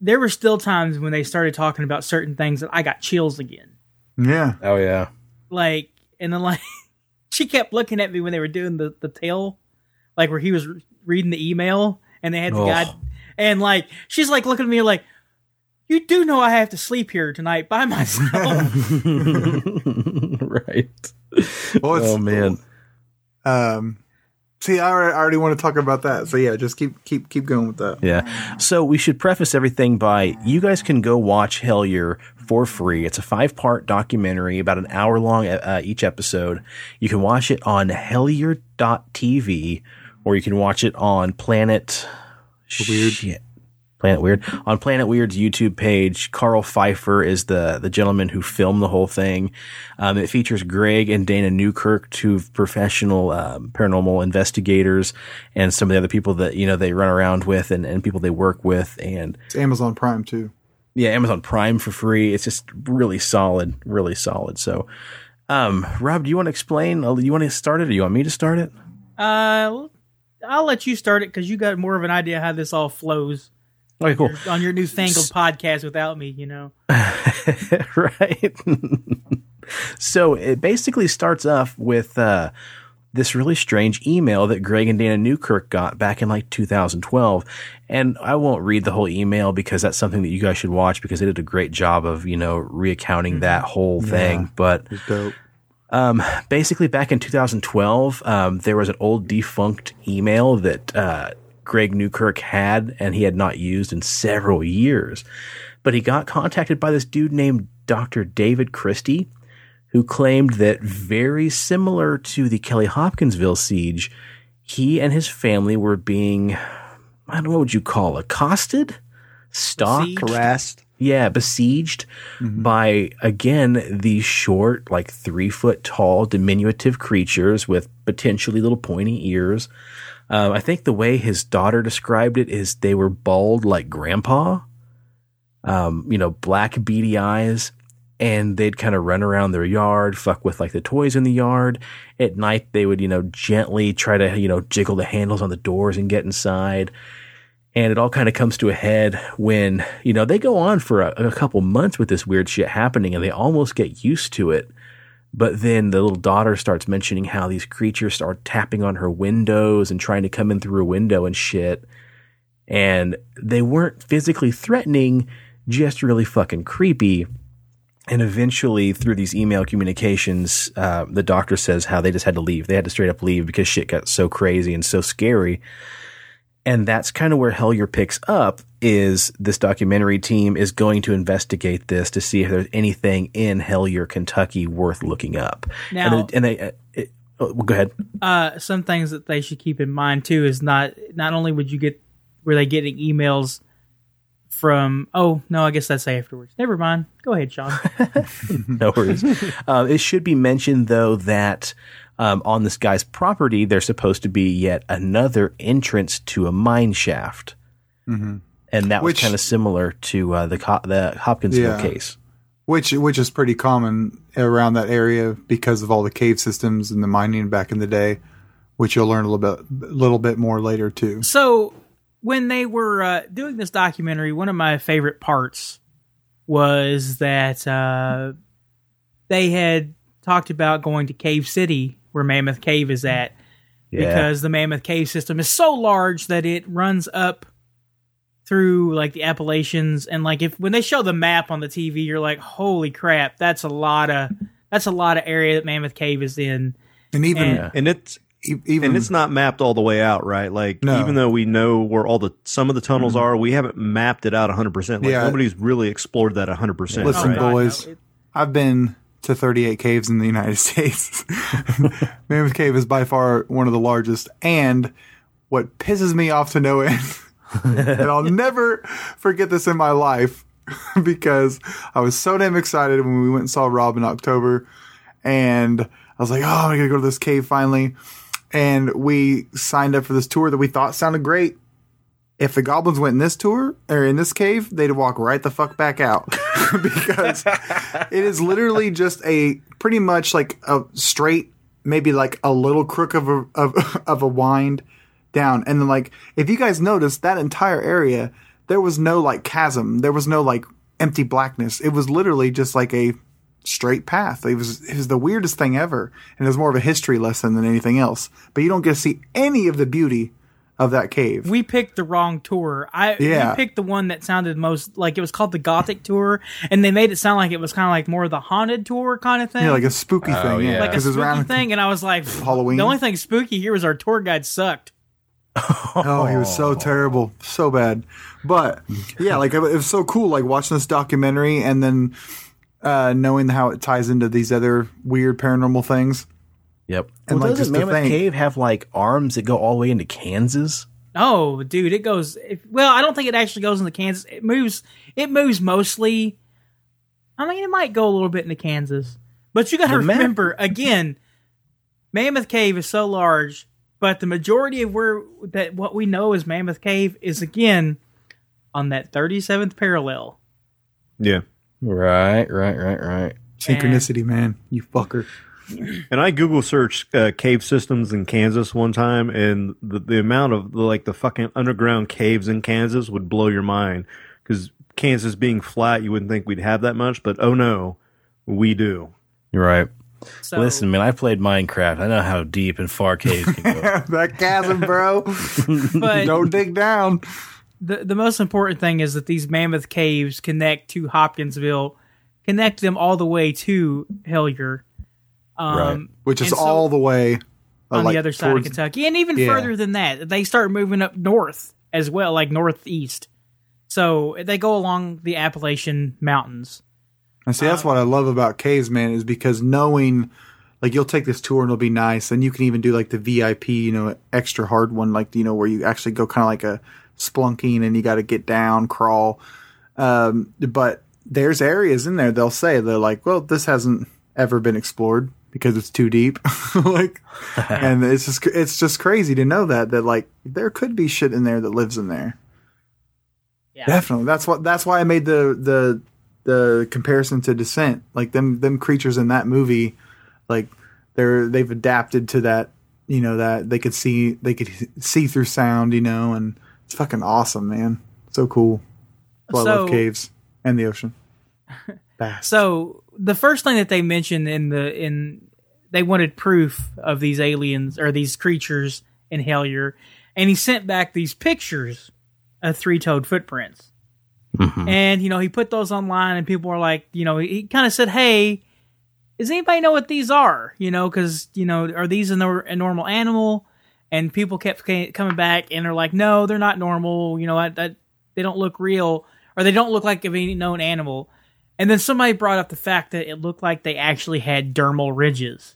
there were still times when they started talking about certain things that I got chills again, yeah, Oh yeah. like, and then like (laughs) she kept looking at me when they were doing the the tale, like where he was re- reading the email, and they had the guy, and like she's like looking at me like. You do know I have to sleep here tonight by (laughs) myself. (laughs) right. Well, it's- oh man. Um, see, I already, want to talk about that. So yeah, just keep keep keep going with that. Yeah. So we should preface everything by you guys can go watch Hellier for free. It's a five part documentary, about an hour long uh, each episode. You can watch it on Hellier.tv or you can watch it on Planet Weird. Shit. Planet Weird. On Planet Weird's YouTube page, Karl Pfeiffer is the, the gentleman who filmed the whole thing. Um, it features Greg and Dana Newkirk, two professional um, paranormal investigators, and some of the other people that you know they run around with and, and people they work with. And It's Amazon Prime too. yeah, Amazon Prime for free. It's just really solid, really solid. So, um, Rob, do you want to explain? Do You want to start it, or you want me to start it? Uh, I'll let you start it because you got more of an idea how this all flows Okay, cool. on your newfangled podcast without me. You know, (laughs) right. (laughs) so it basically starts off with uh, this really strange email that Greg and Dana Newkirk got back in like 2012. And I won't read the whole email because that's something that you guys should watch because they did a great job of, you know, reaccounting that whole thing. But dope. um, basically, back in 2012, um, there was an old defunct email that uh, Greg Newkirk had, and he had not used in several years. But he got contacted by this dude named Dr. David Christie, who claimed that very similar to the Kelly Hopkinsville siege, he and his family were being, I don't know what would you call accosted, stalked? Harassed. yeah, besieged mm-hmm. by again these short, like three foot tall, diminutive creatures with potentially little pointy ears. Um, I think the way his daughter described it is they were bald like grandpa. Um, you know, black beady eyes, and they'd kind of run around their yard, fuck with like the toys in the yard. At night, they would, you know, gently try to, you know, jiggle the handles on the doors and get inside. And it all kind of comes to a head when, you know, they go on for a, a couple months with this weird shit happening and they almost get used to it. But then the little daughter starts mentioning how these creatures start tapping on her windows and trying to come in through a window and shit. And they weren't physically threatening, just really fucking creepy. And eventually, through these email communications, uh, the doctor says how they just had to leave. They had to straight up leave because shit got so crazy and so scary. And that's kind of where Hellier picks up is this documentary team is going to investigate this to see if there's anything in Hellier, Kentucky worth looking up. Now- and, they- and they, uh, it, oh, well, go ahead. uh, some things that they should keep in mind too is not not only would you get were they getting emails from oh no I guess that's afterwards. Never mind. Go ahead, Sean. (laughs) no worries. um, (laughs) it should be mentioned though that um, on this guy's property, there's supposed to be yet another entrance to a mine shaft, and that was kind of similar to uh, the Co- the Hopkinsville Yeah. case. which which is pretty common around that area because of all the cave systems and the mining back in the day, which you'll learn a little bit little bit more later too. so when they were uh, doing this documentary, one of my favorite parts was that uh, they had talked about going to Cave City, where Mammoth Cave is at, because the Mammoth Cave system is so large that it runs up through like the Appalachians and like if when they show the map on the TV you're like holy crap that's a lot of that's a lot of area that Mammoth Cave is in And even And- And it's even and it's not mapped all the way out, right? Like No. even though we know where all the some of the tunnels mm-hmm. are, we haven't mapped it out 100%. Like Yeah. nobody's really explored that 100%. Listen, right? Oh, boys. no, it- I've been to 38 caves in the United (laughs) States. Mammoth Cave is by far one of the largest. And what pisses me off to no end, (laughs) and I'll never forget this in my life (laughs) because I was so damn excited when we went and saw Rob in October. And I was like, oh, I'm going to go to this cave finally. And we signed up for this tour that we thought sounded great. If the goblins went in this tour or in this cave, they'd walk right the fuck back out (laughs) because it is literally just a pretty much like a straight, maybe like a little crook of a of, (laughs) of a wind down, and then like if you guys notice that entire area, there was no like chasm, there was no like empty blackness. It was literally just like a straight path. It was it was the weirdest thing ever, and it was more of a history lesson than anything else. But you don't get to see any of the beauty of that cave. we picked the wrong tour. I Yeah. we picked the one that sounded most like it was called the Gothic tour, and they made it sound like it was kind of like more of the haunted tour kind of thing. yeah, like a spooky thing. Yeah, yeah. like a 'cause it's spooky around- thing, and I was like, (laughs) Halloween. The only thing spooky here was our tour guide sucked. (laughs) Oh, he was so terrible, so bad. But yeah, like it was so cool, like watching this documentary and then uh, knowing how it ties into these other weird paranormal things. Yep. And, well, like, doesn't Mammoth think- Cave have like arms that go all the way into Kansas? Oh, dude, it goes. It, well, I don't think it actually goes into Kansas. It moves. It moves mostly. I mean, it might go a little bit into Kansas, but you got to The map- remember again. Mammoth Cave is so large, but the majority of where that what we know as Mammoth Cave is again on that thirty seventh parallel. Yeah. Right, right, right, right. Synchronicity, man, you fucker. And I Google searched uh, cave systems in Kansas one time, and the, the amount of like the fucking underground caves in Kansas would blow your mind. Because Kansas being flat, you wouldn't think we'd have that much, but oh no, we do. You're right. So, Listen, man, I played Minecraft. I know how deep and far caves can go. (laughs) that chasm, bro. (laughs) (laughs) but Don't dig down. the the most important thing is that these mammoth caves connect to Hopkinsville, connect them all the way to Hellier, um, Right. Which is so- all the way uh, on like, the other side of Kentucky, and even Yeah. further than that. They start moving up north as well, like northeast. So they go along the Appalachian Mountains. And see, that's what I love about caves, man, is because knowing, like, you'll take this tour and it'll be nice, and you can even do like the VIP, you know, extra hard one, like you know, where you actually go kind of like a splunking and you got to get down, crawl. Um, but there's areas in there they'll say they're like, well, this hasn't ever been explored because it's too deep, (laughs) like, (laughs) and it's just it's just crazy to know that that like there could be shit in there that lives in there. Yeah. Definitely. That's what. That's why I made the the the comparison to Descent, like them them creatures in that movie, like they're they've adapted to that. You know that they could see they could see through sound. You know, and it's fucking awesome, man. So cool. Well, I love caves and the ocean. (laughs) Vast. So the first thing that they mentioned in the in they wanted proof of these aliens or these creatures in Hellier, and he sent back these pictures of three toed footprints. Mm-hmm. And you know he put those online, and people were like, you know, he kind of said, "Hey, does anybody know what these are? You know, because you know, are these a, nor- a normal animal?" And people kept ca- coming back, and they're like, "No, they're not normal. You know, I, I, they don't look real, or they don't look like any known animal." And then somebody brought up the fact that it looked like they actually had dermal ridges.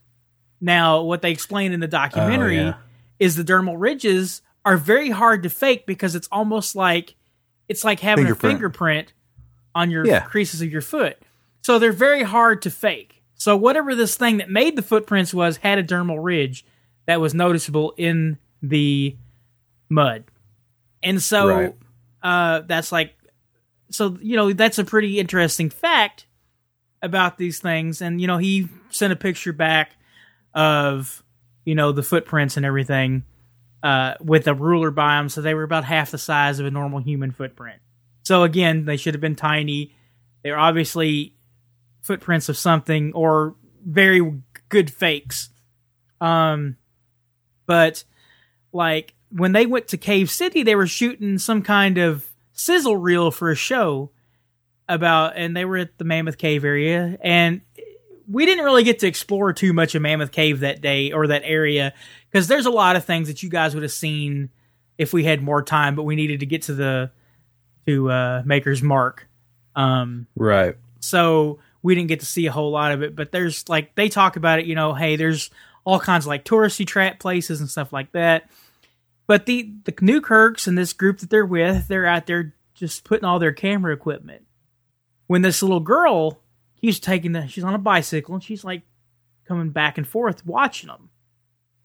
Now, what they explained in the documentary yeah. is the dermal ridges are very hard to fake because it's almost like it's like having Fingerprint. a fingerprint on your Yeah. creases of your foot. So they're very hard to fake. So whatever this thing that made the footprints was had a dermal ridge that was noticeable in the mud. And so Right. uh, that's like so you know that's a pretty interesting fact about these things. And you know he sent a picture back of you know the footprints and everything uh, with a ruler by them so they were about half the size of a normal human footprint. So again they should have been tiny. They're obviously footprints of something or very good fakes. Um but like when they went to cave city they were shooting some kind of sizzle reel for a show about and they were at the mammoth cave area and we didn't really get to explore too much of mammoth cave that day or that area because there's a lot of things that you guys would have seen if we had more time but we needed to get to the to uh maker's mark um Right. so we didn't get to see a whole lot of it but there's like they talk about it you know hey there's all kinds of like touristy trap places and stuff like that but the the newkirks and this group that they're with they're out there just putting all their camera equipment. When this little girl he's taking the she's on a bicycle and she's like coming back and forth watching them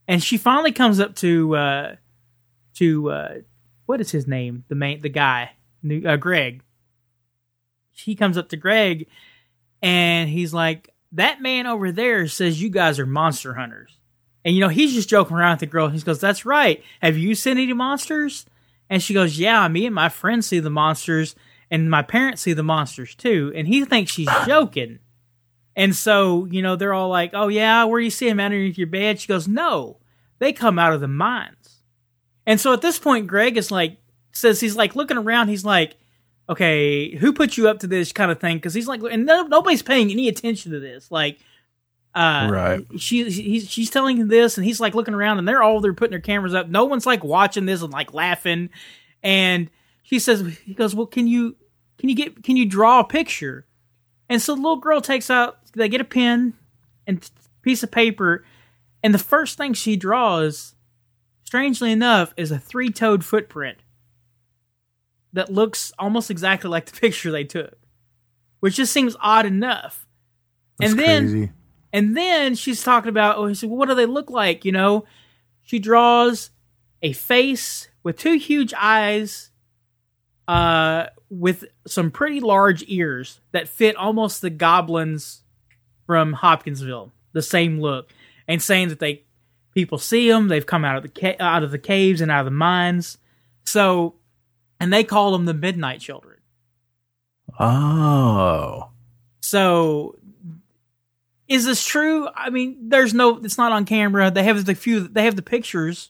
and she finally comes up to uh to uh what is his name? The main the guy New- uh, greg. He comes up to Greg and he's like, That man over there says you guys are monster hunters. And you know, he's just joking around with the girl. He goes, That's right. Have you seen any monsters? And she goes, Yeah, me and my friends see the monsters, and my parents see the monsters too. And he thinks she's (laughs) joking. And so, you know, they're all like, Oh, yeah, where do you see them underneath your bed? She goes, No, they come out of the mines. And so at this point, Greg is like, says he's like looking around. He's like, okay, who put you up to this kind of thing? Because he's like, and no, nobody's paying any attention to this. Like, uh, Right. She, he's, she's telling him this, and he's like looking around, and they're all they're putting their cameras up. No one's like watching this and like laughing. And she says, he goes, well, can you, can you get, can you draw a picture? And so the little girl takes out, they get a pen and piece of paper, and the first thing she draws, strangely enough, is a three-toed footprint that looks almost exactly like the (laughs) picture they took, which just seems odd enough. That's and then, crazy. And then she's talking about, oh, he said, well, what do they look like? You know, she draws a face with two huge eyes, uh, with some pretty large ears that fit almost the goblins from Hopkinsville, the same look, and saying that they people see them, they've come out of the ca- out of the caves and out of the mines, so, and they call them the Midnight Children. Oh. So is this true? I mean, there's no it's not on camera. They have the few they have the pictures.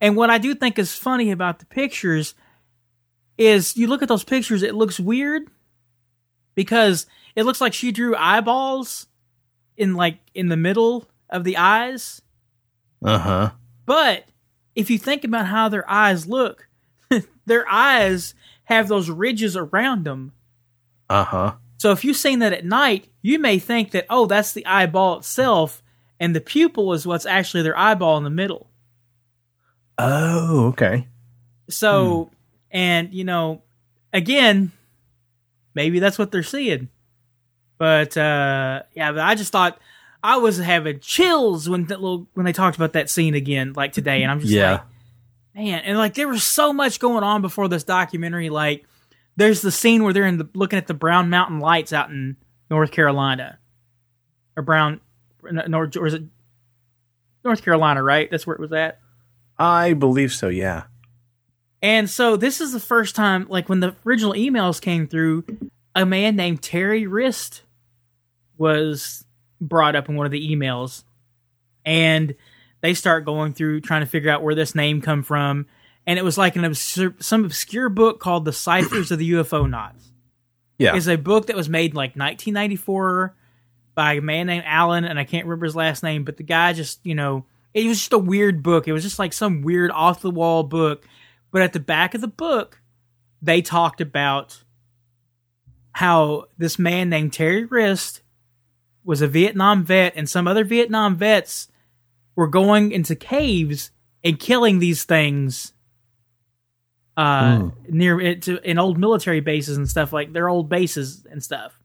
And what I do think is funny about the pictures is you look at those pictures, it looks weird because it looks like she drew eyeballs in like in the middle of the eyes. Uh huh. But if you think about how their eyes look, (laughs) their eyes have those ridges around them Uh huh. So if you've seen that at night, you may think that, oh, that's the eyeball itself, and the pupil is what's actually their eyeball in the middle. Oh, okay. So, and, you know, again, maybe that's what they're seeing. But, uh, yeah, but I just thought I was having chills when that little, when they talked about that scene again, like today, and I'm just (laughs) Yeah. like, man, and like there was so much going on before this documentary, like, there's the scene where they're in the looking at the Brown Mountain lights out in North Carolina, or Brown, North or is it North Carolina? Right, that's where it was at. I believe so. Yeah. And so this is the first time, like when the original emails came through, a man named Terry Wriste was brought up in one of the emails, and they start going through trying to figure out where this name come from, and it was like an obscure, some obscure book called "The Ciphers of the UFOnauts." Yeah. is a book that was made in like 1994 by a man named Allen, and I can't remember his last name, but the guy just, you know, it was just a weird book. It was just like some weird off the wall book. But at the back of the book, they talked about how this man named Terry Wriste was a Vietnam vet, and some other Vietnam vets were going into caves and killing these things uh, near it to, in old military bases and stuff like their old bases and stuff.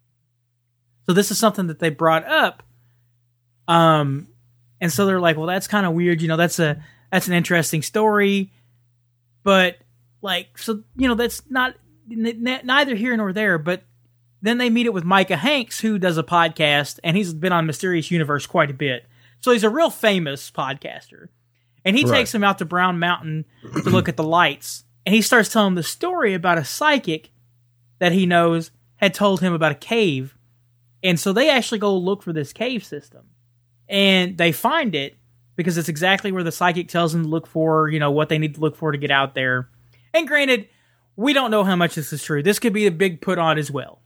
So this is something that they brought up. Um, and so they're like, well, that's kind of weird. You know, that's a that's an interesting story, but like, so you know, that's not n- n- neither here nor there. But then they meet it with Micah Hanks, who does a podcast, and he's been on Mysterious Universe quite a bit. So he's a real famous podcaster, and he Right. takes him out to Brown Mountain to look at the lights, and he starts telling the story about a psychic that he knows had told him about a cave, and so they actually go look for this cave system, and they find it because it's exactly where the psychic tells them to look for, you know, what they need to look for to get out there. And granted, we don't know how much this is true. This could be a big put on as well.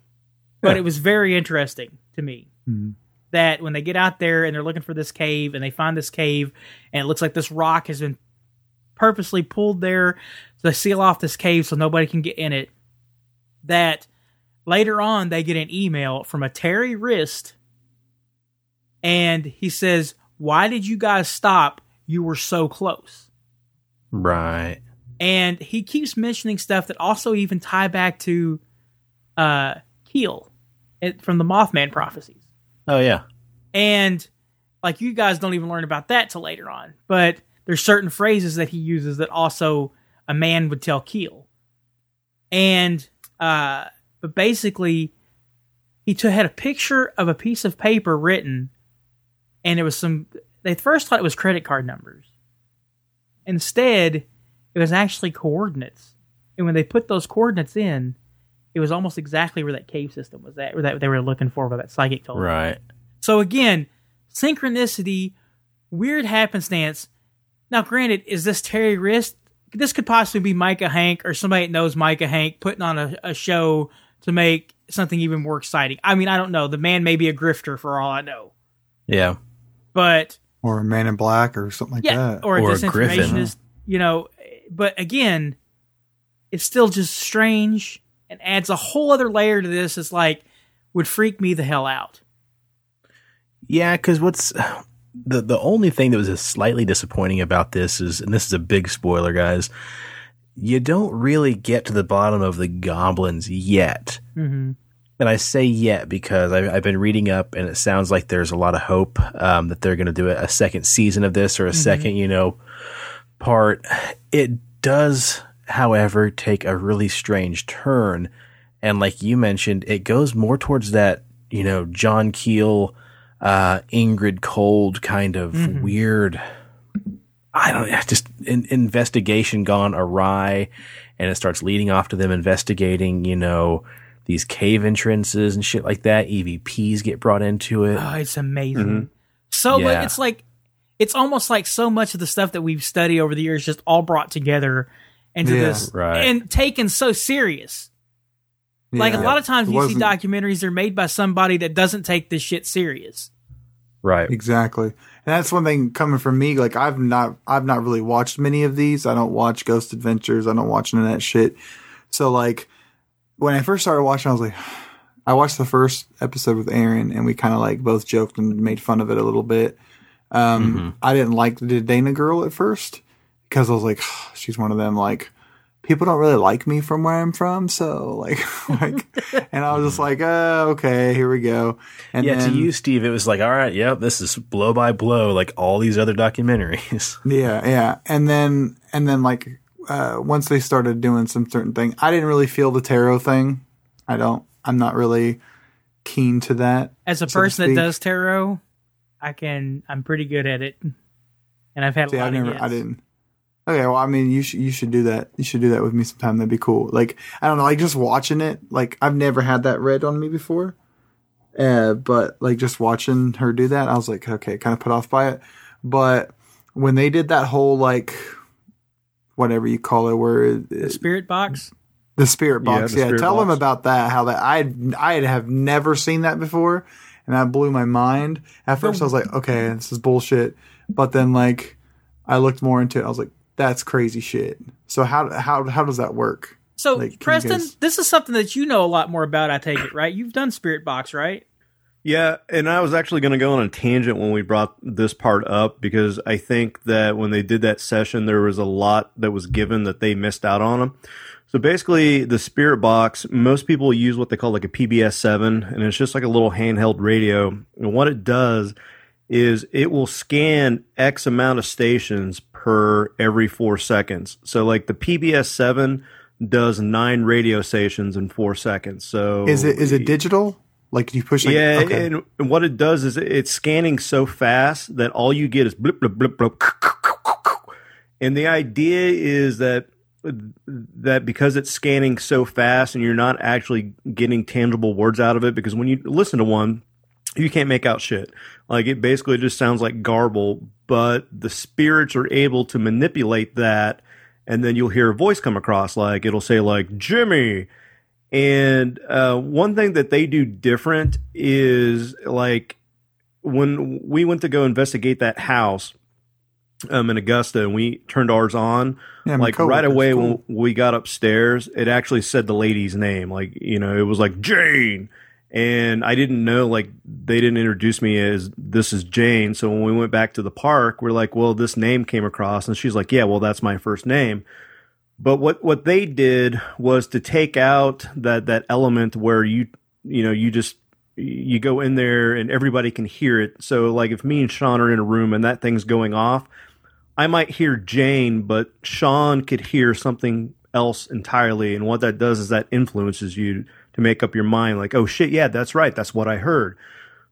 But it was very interesting to me mm-hmm. that when they get out there and they're looking for this cave and they find this cave and it looks like this rock has been purposely pulled there to seal off this cave so nobody can get in it, that later on they get an email from a Terry Wriste and he says, Why did you guys stop? You were so close Right. and he keeps mentioning stuff that also even tie back to uh Keel it, from the Mothman prophecies. Oh yeah. And like you guys don't even learn about that till later on. But there's certain phrases that he uses that also a man would tell Keel. And uh but basically he t- had a picture of a piece of paper written and it was some they first thought it was credit card numbers. Instead, it was actually coordinates. And when they put those coordinates in, it was almost exactly where that cave system was at, or that they were looking for, where that psychic told them. Right. So again, synchronicity, weird happenstance. Now, granted, is this Terry Wriste? This could possibly be Micah Hank or somebody that knows Micah Hank putting on a, a show to make something even more exciting. I mean, I don't know. The man may be a grifter for all I know, Yeah. but or a Man in Black or something like yeah, that. or a Or a griffin. disinformationist, you know. But again, it's still just strange and adds a whole other layer to this. It's like would freak me the hell out. Yeah, because what's the the only thing that was slightly disappointing about this is, and this is a big spoiler, guys. You don't really get to the bottom of the goblins yet. hmm And I say yet because I've, I've been reading up, and it sounds like there's a lot of hope um, that they're going to do a, a second season of this or a second, you know, part. It does, however, take a really strange turn, and like you mentioned, it goes more towards that, you know, John Keel, uh, Indrid Cold kind of weird. I don't know, just in, investigation gone awry, and it starts leading off to them investigating, you know, these cave entrances and shit like that. EVPs get brought into it. Oh, it's amazing. So but Yeah. it's like it's almost like so much of the stuff that we've studied over the years just all brought together into Yeah. this Right. and taken so serious. Like a Yeah. lot of times It you see wasn't- documentaries are made by somebody that doesn't take this shit serious. right. Exactly. And that's one thing coming from me. Like I've not, I've not really watched many of these. I don't watch Ghost Adventures. I don't watch none of that shit. So like, when I first started watching, I was like, (sighs) I watched the first episode with Aaron, and we kind of like both joked and made fun of it a little bit. Um, I didn't like the Dana girl at first because I was like, (sighs) she's one of them like people don't really like me from where I'm from, so like, (laughs) like, (laughs) and I was just like, uh, okay, here we go. And Yeah, then, to you, Steve, it was like, all right, yep, this is blow by blow, like all these other documentaries. (laughs) Yeah, yeah. And then and then like uh, once they started doing some certain thing, I didn't really feel the tarot thing. I don't. I'm not really keen to that. As a so person that does tarot, I can. I'm pretty good at it, and I've had a lot I of never. hits. I didn't. Okay, well, I mean, you should you should do that. You should do that with me sometime. That'd be cool. Like I don't know, like just watching it. Like I've never had that read on me before. Uh, but like just watching her do that, I was like, okay, kind of put off by it. But when they did that whole like whatever you call it, where it, The spirit box. the spirit Yeah, box. the Yeah, spirit tell them about that. How that I I have never seen that before, and that blew my mind. At first, I was like, okay, this is bullshit. But then, like, I looked more into it. I was like, that's crazy shit. So how how how does that work? So, Like, can Preston, guys- this is something that you know a lot more about. I take it, right? You've done spirit box, right? Yeah, and I was actually going to go on a tangent when we brought this part up because I think that when they did that session, there was a lot that was given that they missed out on them. So basically, the Spirit Box, most people use what they call like a PBS 7, and it's just like a little handheld radio. And what it does is it will scan X amount of stations per every four seconds. So, like the PBS 7 does nine radio stations in four seconds. So, Is it is it digital? Like you push? Like, yeah, okay. and, and what it does is it's scanning so fast that all you get is blip blip blip blip. And the idea is that that because it's scanning so fast and you're not actually getting tangible words out of it because when you listen to one you can't make out shit. Like it basically just sounds like garble, but the spirits are able to manipulate that and then you'll hear a voice come across like it'll say like Jimmy and uh, one thing that they do different is like when we went to go investigate that house um, in Augusta and we turned ours on, Yeah, like right away cool. when we got upstairs, it actually said the lady's name. Like, you know, it was like Jane. And I didn't know, like, they didn't introduce me as this is Jane. So when we went back to the park, we're like, well, this name came across. And she's like, yeah, well, that's my first name. But what, what they did was to take out that, that element where you, you know, you just, you go in there and everybody can hear it. So like if me and Sean are in a room and that thing's going off, I might hear Jane, but Sean could hear something else entirely. And what that does is that influences you to make up your mind like, oh shit, yeah, that's right. That's what I heard.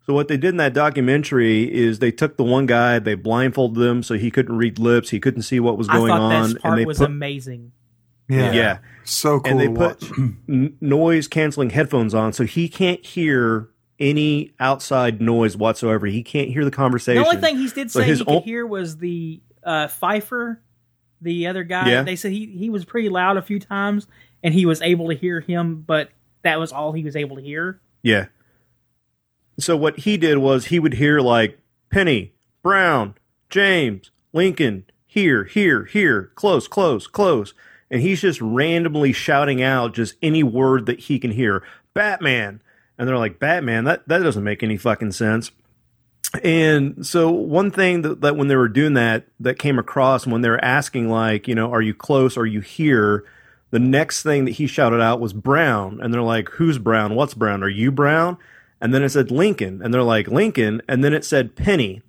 So what they did in that documentary is they took the one guy, they blindfolded him so he couldn't read lips, he couldn't see what was going I going thought on, that part and they was put amazing. yeah, yeah, so cool and they to put n- noise canceling headphones on, so he can't hear any outside noise whatsoever. He can't hear the conversation. The only thing he did So say his he could own- hear was the uh, Pfeiffer, the other guy. Yeah. They said he, he was pretty loud a few times, and he was able to hear him, but that was all he was able to hear. Yeah. So what he did was he would hear like Penny, Brown, James, Lincoln, here, here, here, close, close, close. And he's just randomly shouting out just any word that he can hear. Batman. And they're like, Batman, that, that doesn't make any fucking sense. And so one thing that, that when they were doing that, that came across when they were asking like, you know, are you close? Are you here? The next thing that he shouted out was Brown. And they're like, who's Brown? What's Brown? Are you Brown? And then it said Lincoln. And they're like, Lincoln. And then it said Penny.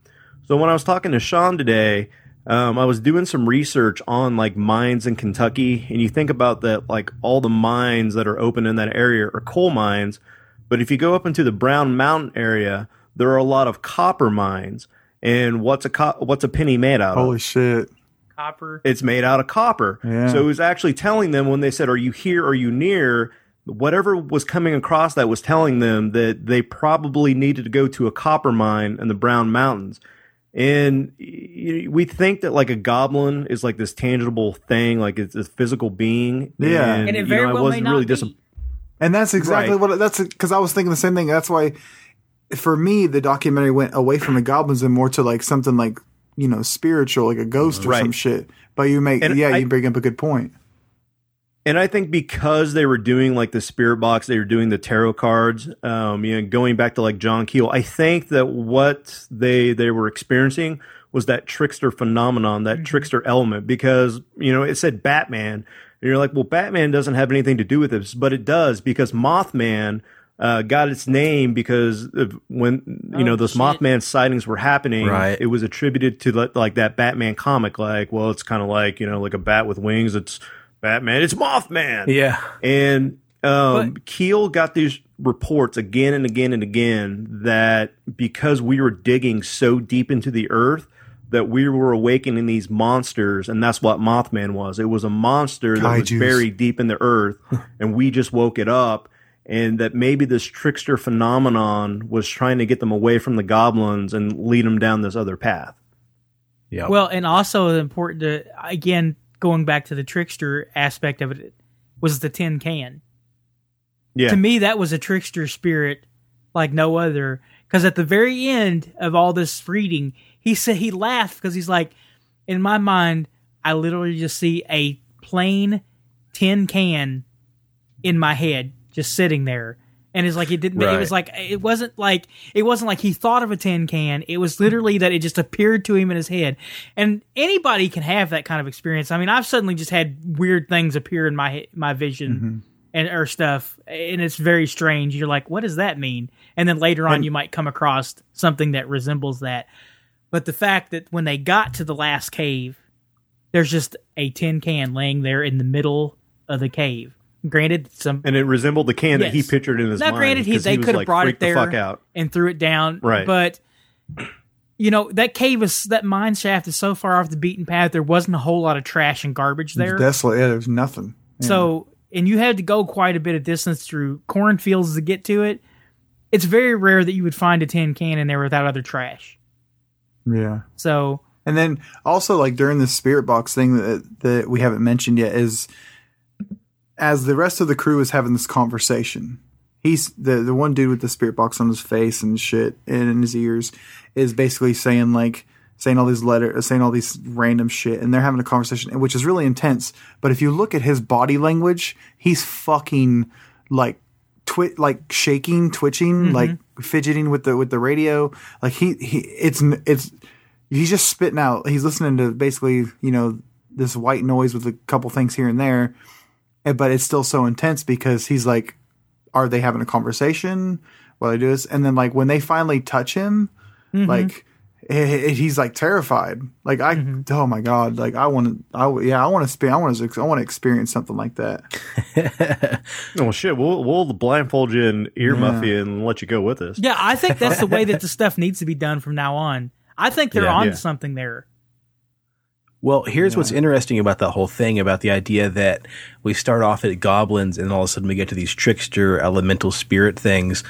So when I was talking to Sean today, um, I was doing some research on like mines in Kentucky. And you think about that, like all the mines that are open in that area are coal mines. But if you go up into the Brown Mountain area, there are a lot of copper mines. And what's a co- what's a penny made out of? Holy shit! Copper. it's made out of copper. Yeah. So it was actually telling them when they said, Are you here? Are you near? Whatever was coming across that was telling them that they probably needed to go to a copper mine in the Brown Mountains. And we think that like a goblin is like this tangible thing, like it's a physical being. Yeah. And it you very know, well may wasn't not really be. disap- And that's exactly Right. what that's because I was thinking the same thing. That's why, for me, the documentary went away from the goblins and more to like something like you know spiritual, like a ghost or Right. some shit. But you make And yeah, I- you bring up a good point. And I think because they were doing like the spirit box, they were doing the tarot cards, um, you know, going back to like John Keel, I think that what they they were experiencing was that trickster phenomenon, that trickster element, because you know it said Batman, and you're like, well, Batman doesn't have anything to do with this, but it does because Mothman uh, got its name because of when you Oh, know those shit. Mothman sightings were happening. Right. It was attributed to li- like that Batman comic. Like, well, it's kind of like you know, like a bat with wings. It's Batman. It's Mothman. Yeah. And um, But- Keel got these reports again and again and again that because we were digging so deep into the earth, that we were awakening these monsters, and that's what Mothman was. It was a monster that was buried deep in the earth, (laughs) and we just woke it up. And that maybe this trickster phenomenon was trying to get them away from the goblins and lead them down this other path. Yeah. Well, and also important to again going back to the trickster aspect of it was the tin can. Yeah. To me, that was a trickster spirit like no other. Because at the very end of all this reading, he said he laughed because he's like, in my mind, I literally just see a plain tin can in my head just sitting there. And it's like it didn't. It was like it wasn't like it wasn't like he thought of a tin can. It was literally that it just appeared to him in his head. And anybody can have that kind of experience. I mean, I've suddenly just had weird things appear in my my vision mm-hmm. and or stuff, and it's very strange. You're like, what does that mean? And then later on, you might come across something that resembles that. But the fact that when they got to the last cave, there's just a tin can laying there in the middle of the cave. Granted, some And it resembled the can that he pictured in his now, mind. granted, he, 'cause they was, could have like, brought it freaked the there fuck out. and threw it down, Right. But you know that cave is that mine shaft is so far off the beaten path. There wasn't a whole lot of trash and garbage there. It's desolate. Yeah, there's nothing. Yeah. So, and you had to go quite a bit of distance through cornfields to get to it. It's very rare that you would find a tin can in there without other trash. yeah. So, And then also like during the spirit box thing that that we haven't mentioned yet is as the rest of the crew is having this conversation, he's the the one dude with the spirit box on his face and shit and in his ears is basically saying like saying all these letters uh, saying all these random shit and they're having a conversation which is really intense. But if you look at his body language he's fucking like twi- like shaking twitching mm-hmm. like fidgeting with the with the radio. Like he he it's it's he's just spitting out. He's listening to basically, you know, this white noise with a couple things here and there, but it's still so intense because he's like, are they having a conversation while they do this? And then like when they finally touch him, mm-hmm. like he- he- he's like terrified. Like I, mm-hmm. oh my god, like I want to, I yeah, I want to spin, I want to, I want to experience something like that. (laughs) Oh shit! We'll we'll blindfold you and earmuff you and let you go with us. yeah, I think that's the way that (laughs) the stuff needs to be done from now on. I think they're Yeah. on Yeah. something there. Well, here's what's interesting about that whole thing about the idea that we start off at goblins and all of a sudden we get to these trickster elemental spirit things.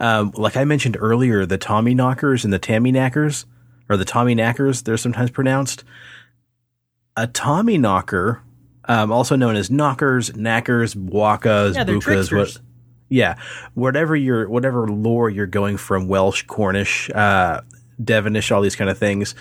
Um, like I mentioned earlier, the Tommyknockers and the Tammy knackers, or the Tommy knackers, they're sometimes pronounced. A Tommyknocker, um, also known as knockers, knackers, wakas, Yeah, bukas, what, yeah, whatever your whatever lore you're going from, Welsh, Cornish, uh, Devonish, all these kind of things.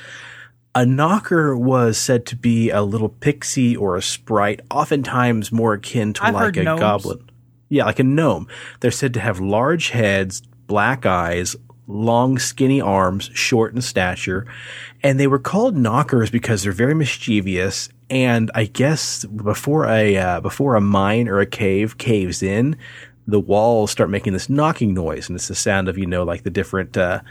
A knocker was said to be a little pixie or a sprite, oftentimes more akin to I've like a gnomes. goblin. Yeah, like a gnome. They're said to have large heads, black eyes, long skinny arms, short in stature, and they were called knockers because they're very mischievous. And I guess before a uh, before a mine or a cave caves in, the walls start making this knocking noise, and it's the sound of you know like the different uh,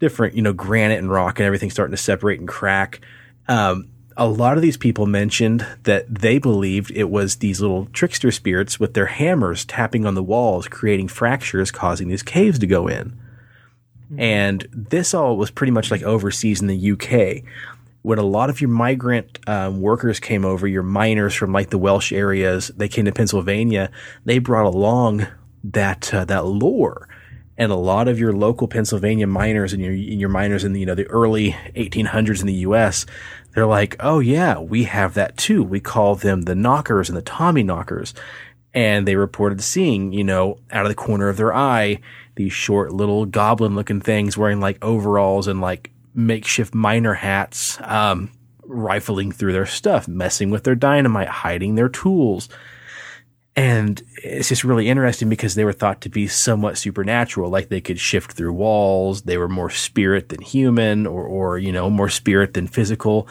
different you know granite and rock and everything starting to separate and crack. Um, a lot of these people mentioned that they believed it was these little trickster spirits with their hammers tapping on the walls, creating fractures, causing these caves to go in. And this all was pretty much like overseas in the UK. When a lot of your migrant um, workers came over, your miners from like the Welsh areas, they came to Pennsylvania. They brought along that uh, that lore, and a lot of your local Pennsylvania miners and your and your miners in the you know the early 1800s in the U.S. They're like, oh yeah, we have that too. We call them the knockers and the Tommyknockers and they reported seeing, you know, out of the corner of their eye, these short little goblin looking things wearing like overalls and like makeshift miner hats, um, rifling through their stuff, messing with their dynamite, hiding their tools. And it's just really interesting because they were thought to be somewhat supernatural, like they could shift through walls. They were more spirit than human or, or, you know, more spirit than physical.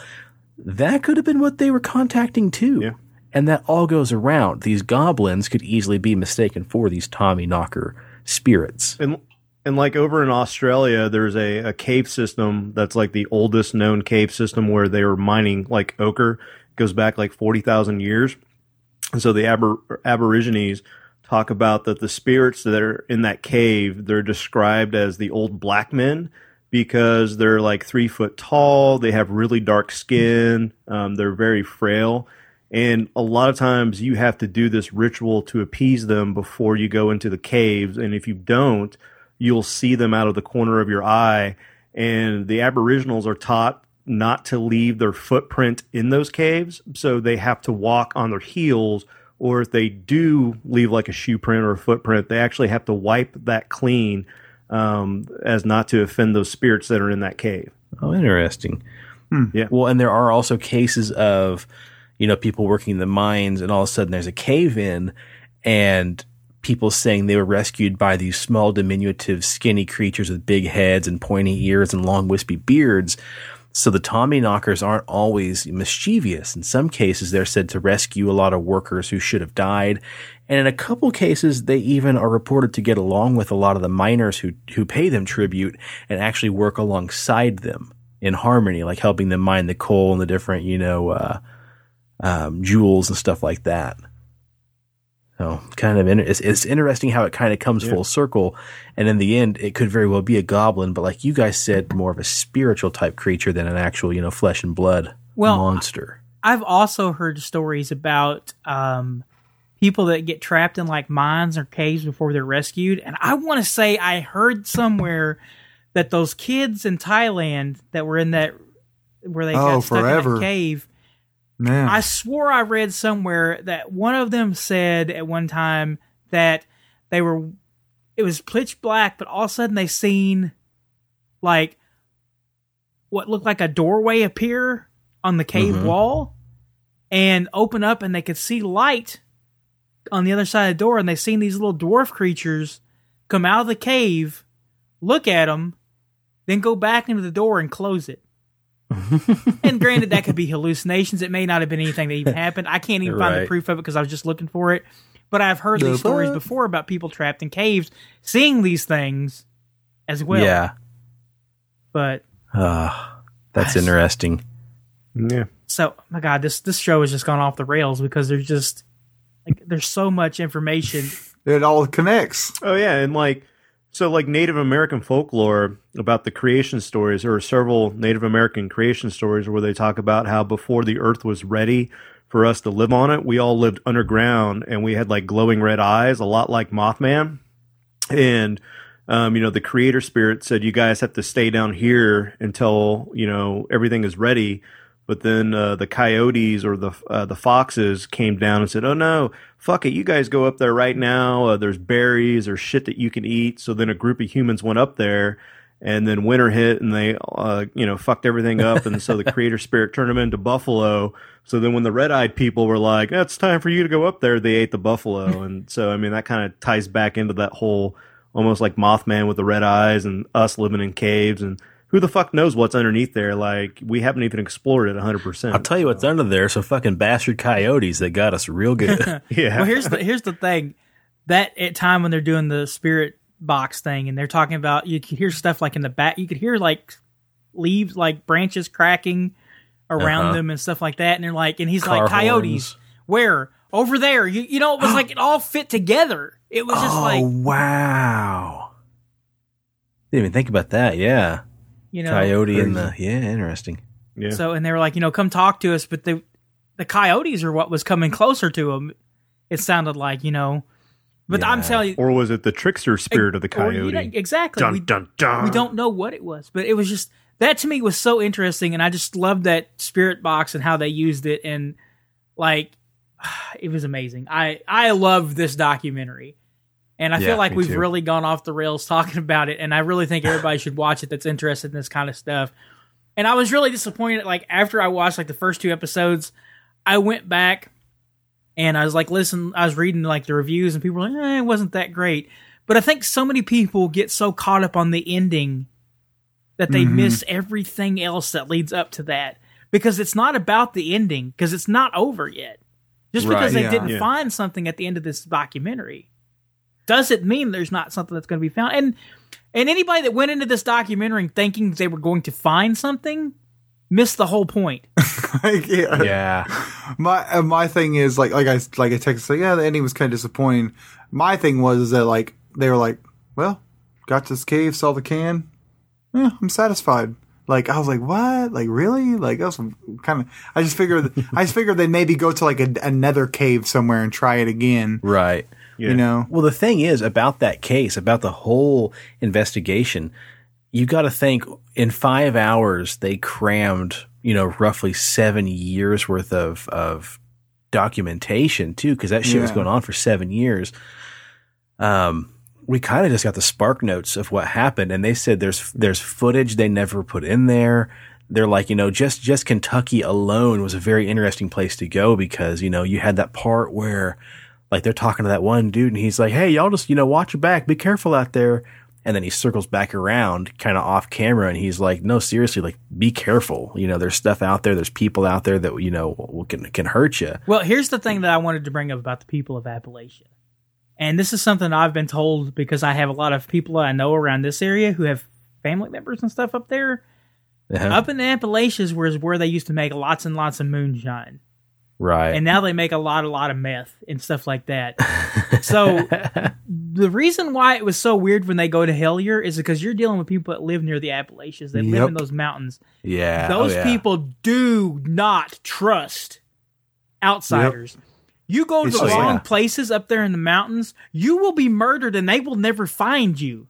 That could have been what they were contacting too. And that all goes around. These goblins could easily be mistaken for these Tommyknocker spirits. And and like over in Australia, there's a, a cave system that's like the oldest known cave system where they were mining like ochre. It goes back like forty thousand years. And so the abor- Aborigines talk about that the spirits that are in that cave, they're described as the old black men because they're like three foot tall. They have really dark skin. Um, they're very frail. And a lot of times you have to do this ritual to appease them before you go into the caves. And if you don't, you'll see them out of the corner of your eye. And the Aboriginals are taught not to leave their footprint in those caves. So they have to walk on their heels. Or if they do leave like a shoe print or a footprint, they actually have to wipe that clean um, as not to offend those spirits that are in that cave. Oh, interesting. Yeah. Well, and there are also cases of, you know, people working in the mines, and all of a sudden there's a cave in, and people saying they were rescued by these small, diminutive, skinny creatures with big heads and pointy ears and long, wispy beards. So the Tommyknockers aren't always mischievous. In some cases, they're said to rescue a lot of workers who should have died. And in a couple cases, they even are reported to get along with a lot of the miners who, who pay them tribute and actually work alongside them in harmony, like helping them mine the coal and the different, you know, uh, um, jewels and stuff like that. So kind of, in, it's, it's interesting how it kind of comes full circle. And in the end, it could very well be a goblin, but like you guys said, more of a spiritual type creature than an actual, you know, flesh and blood Well, monster. I've also heard stories about um, people that get trapped in like mines or caves before they're rescued. And I want to say I heard somewhere that those kids in Thailand that were in that where they Oh, got stuck in forever. that cave. Man, I swore I read somewhere that one of them said at one time that they were it was pitch black, but all of a sudden they seen like what looked like a doorway appear on the cave mm-hmm. wall and open up and they could see light on the other side of the door. And they seen these little dwarf creatures come out of the cave, look at them, then go back into the door and close it. (laughs) and granted, that could be hallucinations. It may not have been anything that even happened. I can't even find the proof of it because I was just looking for it. But I've heard these The stories fuck? before about people trapped in caves seeing these things as well. yeah. But Uh, that's interesting. Yeah. so, my God, this this show has just gone off the rails because there's just like there's so much information. it all connects. Oh yeah, and like so like Native American folklore about the creation stories. Are several Native American creation stories where they talk about how before the earth was ready for us to live on it, we all lived underground and we had like glowing red eyes, a lot like Mothman. And um, you know, the creator spirit said you guys have to stay down here until, you know, everything is ready. But then uh, the coyotes or the uh, the foxes came down and said, "Oh no, fuck it, you guys go up there right now. Uh, there's berries or shit that you can eat." So then a group of humans went up there, and then winter hit and they, uh, you know, fucked everything up. And so the (laughs) creator spirit turned them into buffalo. So then when the red eyed people were like, "It's time for you to go up there," they ate the buffalo. (laughs) and so I mean that kind of ties back into that whole almost like Mothman with the red eyes and us living in caves and. Who the fuck knows what's underneath there? Like we haven't even explored it 100%. I'll tell you what's under there. So fucking bastard coyotes that got us real good. (laughs) (laughs) Yeah. Well, here's the here's the thing that at time when they're doing the spirit box thing and they're talking about you could hear stuff like in the back you could hear like leaves like branches cracking around Uh-huh. them and stuff like that and they're like and he's Car like coyotes horns. where over there you, you know it was (gasps) like it all fit together it was just oh like wow! Didn't even think about that. Yeah, you know coyote and the yeah, interesting. yeah. so and they were like you know come talk to us but the the coyotes are what was coming closer to them it sounded like you know but I'm telling you Or was it the trickster spirit of the or, you coyote? know, exactly dun we, dun dun. we don't know what it was, but it was just that to me was so interesting, and I just loved that spirit box and how they used it, and like (sighs) it was amazing. I I love this documentary, and I Yeah, feel like we've too. really gone off the rails talking (laughs) about it, and I really think everybody should watch it that's interested in this kind of stuff. And I was really disappointed. Like after I watched like the first two episodes, I went back and I was like, listen, I was reading like the reviews, and people were like, eh, it wasn't that great. But I think so many people get so caught up on the ending that they miss everything else that leads up to that because it's not about the ending because it's not over yet. Just because they yeah. didn't Yeah. find something at the end of this documentary doesn't mean there's not something that's going to be found. And and anybody that went into this documentary thinking they were going to find something missed the whole point. (laughs) Like, yeah. Yeah. My uh, my thing is like like I like I texted like yeah the ending was kind of disappointing. My thing was that like they were like well got to this cave saw the can yeah I'm satisfied. Like I was like what like really like that was kind of I just figured I just figured they maybe go to like a, another cave somewhere and try it again. Right. You know Well, the thing is about that case, about the whole investigation, you got to think in five hours they crammed, you know, roughly seven years worth of of documentation too, because that shit was going on for seven years. Um, we kind of just got the spark notes of what happened, and they said there's there's footage they never put in there. They're like, you know, just just Kentucky alone was a very interesting place to go because you know you had that part where like they're talking to that one dude and he's like, "Hey, y'all just you know watch your back, be careful out there." And then he circles back around, kind of off camera, and he's like, "No, seriously, like be careful. You know, there's stuff out there, there's people out there that you know can can hurt you." Well, here's the thing that I wanted to bring up about the people of Appalachia. And this is something I've been told because I have a lot of people I know around this area who have family members and stuff up there. Uh-huh. Up in the Appalachians was where they used to make lots and lots of moonshine. Right? And now they make a lot, a lot of meth and stuff like that. so (laughs) the reason why it was so weird when they go to Hellier is because you're dealing with people that live near the Appalachians, that live Yep. in those mountains. yeah, oh, Those oh, yeah. people do not trust outsiders. You go to It's the just- wrong yeah. places up there in the mountains, you will be murdered and they will never find you.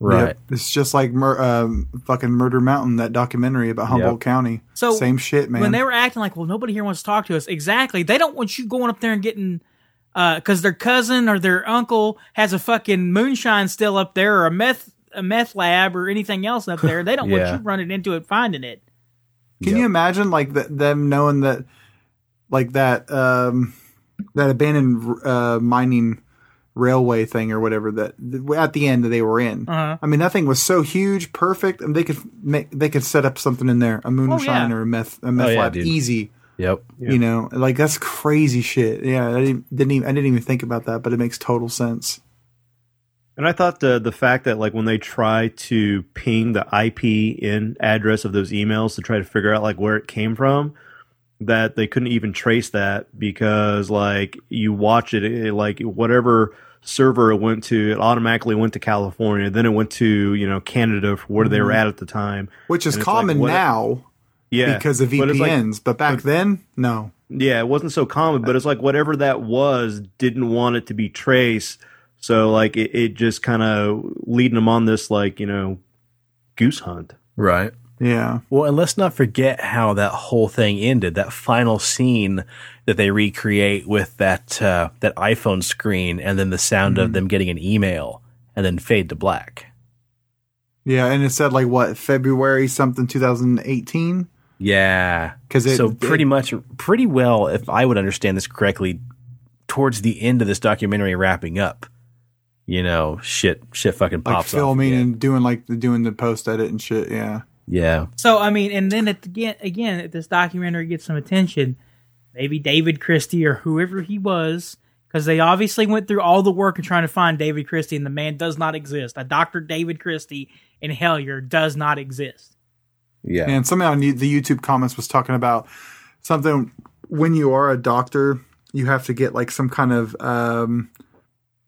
Right? Yep. It's just like mur- um, fucking Murder Mountain, that documentary about Humboldt Yep. County. So same shit, man. When they were acting like, well, nobody here wants to talk to us. Exactly. They don't want you going up there and getting, because their cousin or their uncle has a fucking moonshine still up there or a meth a meth lab or anything else up there. (laughs) They don't Yeah. want you running into it, finding it. Can Yep. you imagine like th- them knowing that, like that, um, that abandoned uh, mining railway thing or whatever that at the end that they were in. Uh-huh. I mean, that thing was so huge, perfect, and they could make they could set up something in there, a moonshine Oh, yeah. or a meth a meth Oh, yeah, lab, dude. easy. Yep. You know, like that's crazy shit. Yeah, I didn't, didn't even I didn't even think about that, but it makes total sense. And I thought the the fact that like when they try to ping the IP in address of those emails to try to figure out like where it came from, that they couldn't even trace that because like you watch it, it like whatever server it went to, it automatically went to California, then it went to you know Canada for where they were mm-hmm. at at the time. Which is And it's like, common what- now Yeah, because of But it's like- VPNs, but back then, no. Yeah, it wasn't so common, but it's like whatever that was didn't want it to be traced. So like it, it just kind of leading them on this like you know goose hunt. Right. Yeah. Well, and let's not forget how that whole thing ended. That final scene that they recreate with that uh, that iPhone screen, and then the sound of them getting an email, and then fade to black. Yeah, and it said like what February something 2018 Yeah, because it so pretty much, pretty well, if I would understand this correctly, towards the end of this documentary wrapping up, you know, shit, shit, fucking like pops off filming again. and doing like the doing the post edit and shit. Yeah, yeah, So I mean, and then at the, again, again, if this documentary gets some attention, maybe David Christie or whoever he was, because they obviously went through all the work of trying to find David Christie, and the man does not exist. A Doctor David Christie in Hellier does not exist. yeah, and somehow the YouTube comments was talking about something when you are a doctor, you have to get like some kind of um,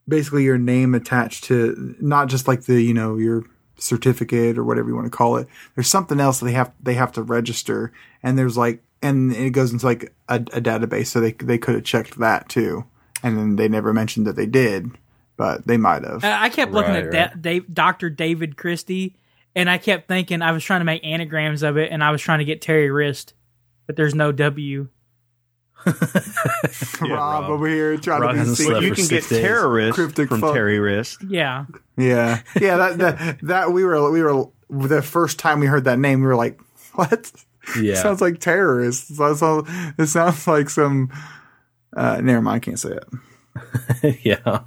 basically your name attached to not just like the you know your certificate or whatever you want to call it. There's something else that they have they have to register, and there's like and it goes into like a, a database, so they they could have checked that too, and then they never mentioned that they did, but they might have. I I kept looking Right, at right. da- Dave, Doctor David Christie, and I kept thinking I was trying to make anagrams of it, and I was trying to get Terry Wriste, but there's no W. (laughs) Rob, Rob. over here trying Rob to be hasn't secret. slept you for can get six days. terrorist Cryptic from fuck. Terry Wriste. Yeah, Yeah, yeah. That, that that we were we were the first time we heard that name, we were like, "What? yeah. (laughs) sounds like terrorists." So, so, it sounds like some. Uh, never mind, I can't say it. (laughs) yeah.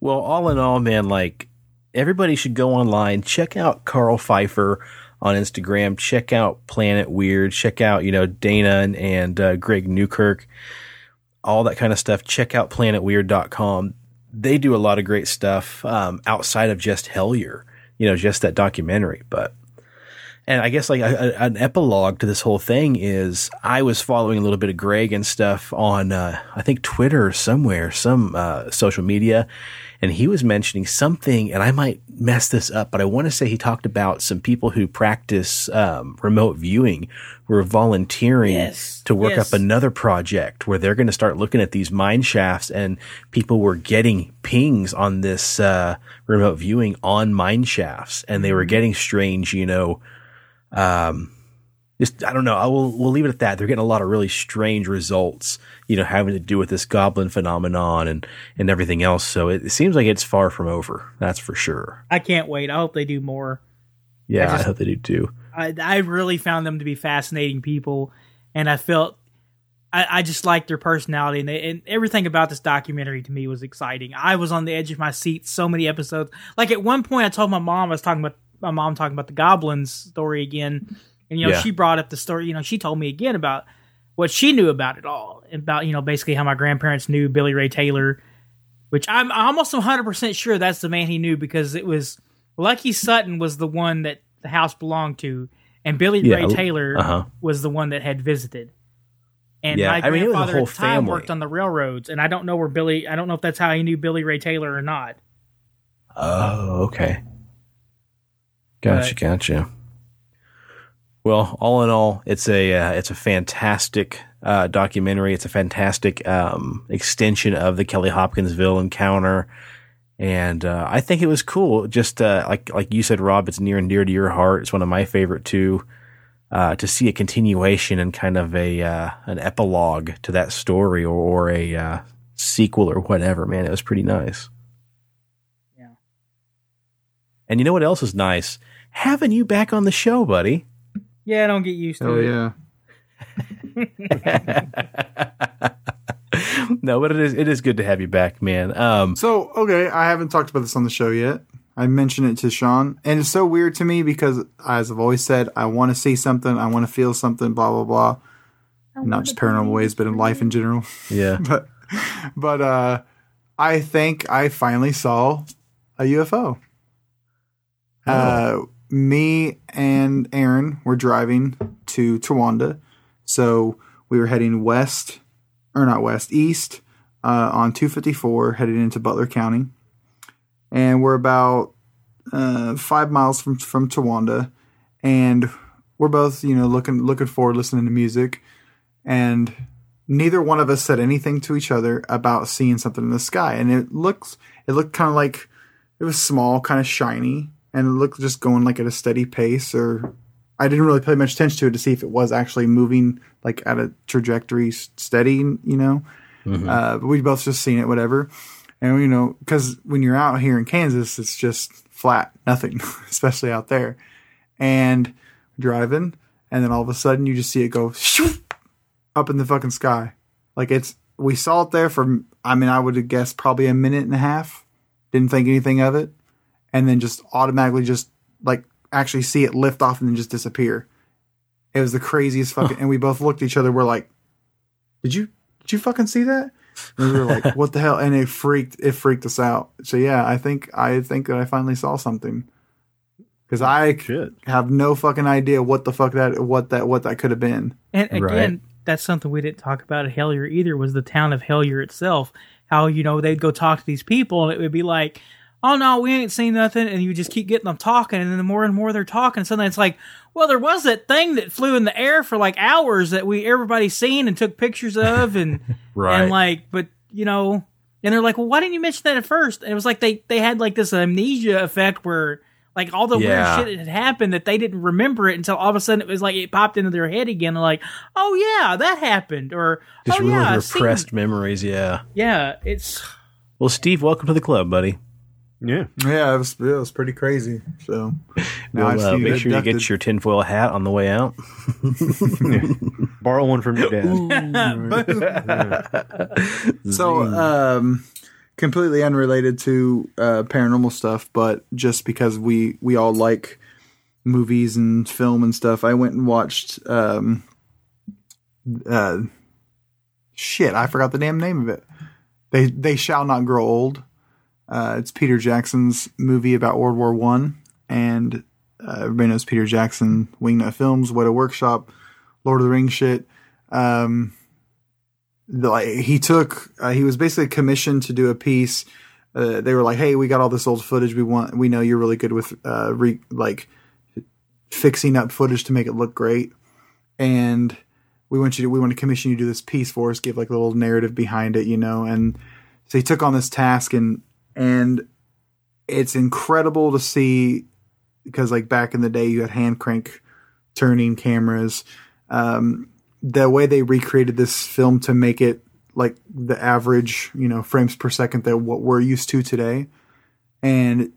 Well, all in all, man, like everybody should go online, check out Karl Pfeiffer on Instagram, check out Planet Weird, check out, you know, Dana and, and uh, Greg Newkirk, all that kind of stuff. Check out planetweird.com. they do a lot of great stuff um, outside of just Hellier, you know, just that documentary. But and I guess like a, a, an epilogue to this whole thing is I was following a little bit of Greg and stuff on uh, I think Twitter somewhere, some uh, social media, and he was mentioning something, and I might mess this up, but I want to say he talked about some people who practice um, remote viewing were volunteering Yes, to work yes. up another project where they're going to start looking at these mine shafts, and people were getting pings on this uh, remote viewing on mine shafts, and they were getting strange, you know. Um, just I don't know. I will we'll leave it at that. They're getting a lot of really strange results, you know, having to do with this goblin phenomenon and and everything else. So it, it seems like it's far from over. That's for sure. I can't wait. I hope they do more. Yeah, I, just- hope they do too. I, I really found them to be fascinating people, and I felt I, I just liked their personality and, they, and everything about this documentary to me was exciting. I was on the edge of my seat so many episodes. Like at one point, I told my mom I was talking about my mom talking about the goblins story again, and you know Yeah. she brought up the story. You know she told me again about what she knew about it all, about you know basically how my grandparents knew Billy Ray Taylor, which I'm almost 100 percent sure that's the man he knew because it was Lucky Sutton was the one that the house belonged to, and Billy Yeah, Ray Taylor uh-huh. was the one that had visited. And Yeah, my I mean, it was a whole at the time family. worked on the railroads, and I don't know where Billy. I don't know if that's how he knew Billy Ray Taylor or not. Oh, okay. Gotcha, But- gotcha. Well, all in all, it's a uh, it's a fantastic uh, documentary. It's a fantastic um, extension of the Kelly Hopkinsville encounter, and uh, I think it was cool. Just uh, like like you said, Rob, it's near and dear to your heart. It's one of my favorite too. Uh, to see a continuation and kind of a uh, an epilogue to that story or, or a uh, sequel or whatever, man, it was pretty nice. Yeah. And you know what else is nice? Having you back on the show, buddy. Yeah, don't get used to Oh it. yeah. (laughs) no, but it is it is good to have you back, man. Um, So okay, I haven't talked about this on the show yet. I mentioned it to Sean, and it's so weird to me because, as I've always said, I want to see something, I want to feel something, blah blah blah. Not just paranormal ways, but in life in general. yeah. (laughs) but but uh, I think I finally saw a UFO. Uh, me and Aaron were driving to Towanda, so we were heading west, or not west, east uh, on 254, headed into Butler County, and we're about uh, five miles from from Towanda, and we're both you know looking looking forward, listening to music, and neither one of us said anything to each other about seeing something in the sky, and it looks it looked kind of like it was small, kind of shiny, and it looked just going like at a steady pace. Or I didn't really pay much attention to it to see if it was actually moving like at a trajectory steady, you know. Uh, but we both just seen it, whatever. And you know, because when you're out here in Kansas, it's just flat, nothing, (laughs) especially out there. And driving, and then all of a sudden you just see it go up in the fucking sky. Like it's we saw it there for I mean I would have guessed probably a minute and a half. Didn't think anything of it. And then just automatically just like actually see it lift off and then just disappear. It was the craziest fucking and we both looked at each other, we're like, Did you did you fucking see that? And we were like, (laughs) What the hell? And it freaked it freaked us out. So yeah, I think I think that I finally saw something. Because I Shit. have no fucking idea what the fuck that what that what that could have been. And again, Right. that's something we didn't talk about at Hellier either. Was the town of Hellier itself? How you know they'd go talk to these people, and it would be like, "Oh no, we ain't seen nothing," and you just keep getting them talking, and then the more and more they're talking, suddenly it's like, "Well, there was that thing that flew in the air for like hours that we everybody seen and took pictures of, and (laughs) Right. and like, but you know." And they're like, "Well, why didn't you mention that at first? And it was like they they had like this amnesia effect where like all the Yeah. weird shit that had happened that they didn't remember it until all of a sudden it was like it popped into their head again. They're like, "Oh yeah, that happened," or Just "Oh really yeah, I've seen-" repressed memories. Yeah. Yeah, it's Well, Steve, welcome to the club, buddy. Yeah. Yeah, it was it was pretty crazy. So now I Well, uh, make sure you get your tinfoil hat on the way out. (laughs) Borrow one from your dad. (laughs) So, um, completely unrelated to uh, paranormal stuff, but just because we we all like movies and film and stuff, I went and watched. Um, uh, shit, I forgot the damn name of it. They they shall not grow old. Uh, it's Peter Jackson's movie about World War One, and uh, everybody knows Peter Jackson, Wingnut Films, Weta Workshop, Lord of the Rings shit. Um, the, like, he took, uh, he was basically commissioned to do a piece. Uh, they were like, "Hey, we got all this old footage. We want, we know you're really good with, uh, re, like, fixing up footage to make it look great, and we want you to, we want to commission you to do this piece for us. Give like a little narrative behind it, you know." And so he took on this task, and and it's incredible to see because like back in the day you had hand crank turning cameras. Um, the way they recreated this film to make it like the average you know frames per second that what we're used to today and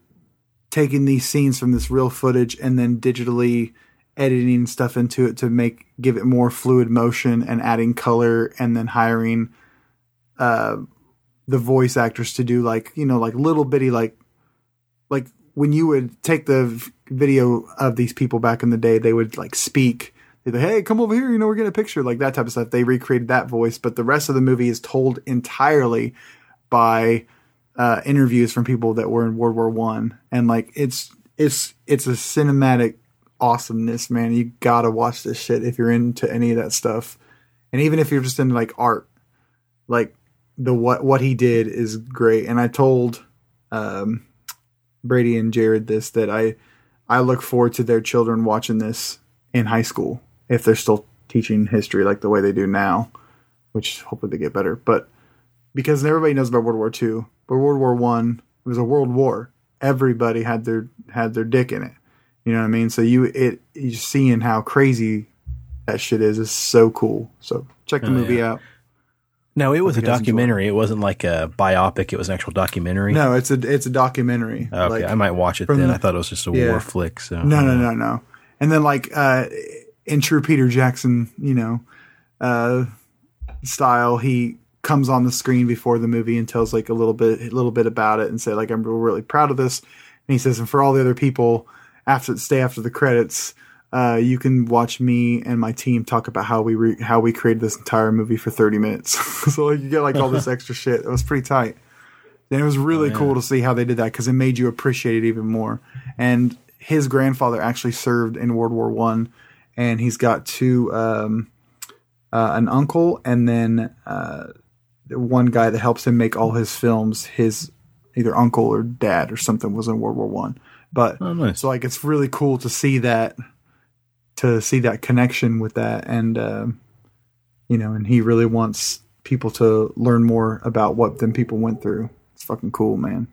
taking these scenes from this real footage and then digitally editing stuff into it to make give it more fluid motion and adding color and then hiring uh the voice actors to do like you know like little bitty like like when you would take the video of these people back in the day they would like speak. They'd be like, hey come over here you know we're getting a picture like that type of stuff. They recreated that voice but the rest of the movie is told entirely by uh interviews from people that were in world war one. And like it's it's it's a cinematic awesomeness man. You gotta watch this shit if you're into any of that stuff. And even if you're just into like art like the what what he did is great. And i told um brady and jared this that i i look forward to their children watching this in high school if they're still teaching history like the way they do now which hopefully they get better. But because everybody knows about world war ii but world war one it was a world war. Everybody had their had their dick in it. You know what i mean? So you it you seeing how crazy that shit is is so cool. So check the Oh, movie yeah. out No, it was a it. documentary. It wasn't like a biopic. It was an actual documentary. No, it's a it's a documentary. Okay, Like, I might watch it then. the- I thought it was just a Yeah. war flick. So no, no, no, no. And then like uh in true Peter Jackson, you know, uh style, he comes on the screen before the movie and tells like a little bit a little bit about it and say like I'm really proud of this. And he says and for all the other people after stay after the credits uh, you can watch me and my team talk about how we re- how we created this entire movie for 30 minutes. (laughs) so like you get like all this (laughs) extra shit. It was pretty tight. And it was really cool to see how they did that because it made you appreciate it even more. And his grandfather actually served in World War One, and he's got two, um, uh, an uncle, and then uh, one guy that helps him make all his films. His either uncle or dad or something was in World War One. But Oh, nice. so like it's really cool to see that, to see that connection with that, and um, you know, and he really wants people to learn more about what them people went through. It's fucking cool, man.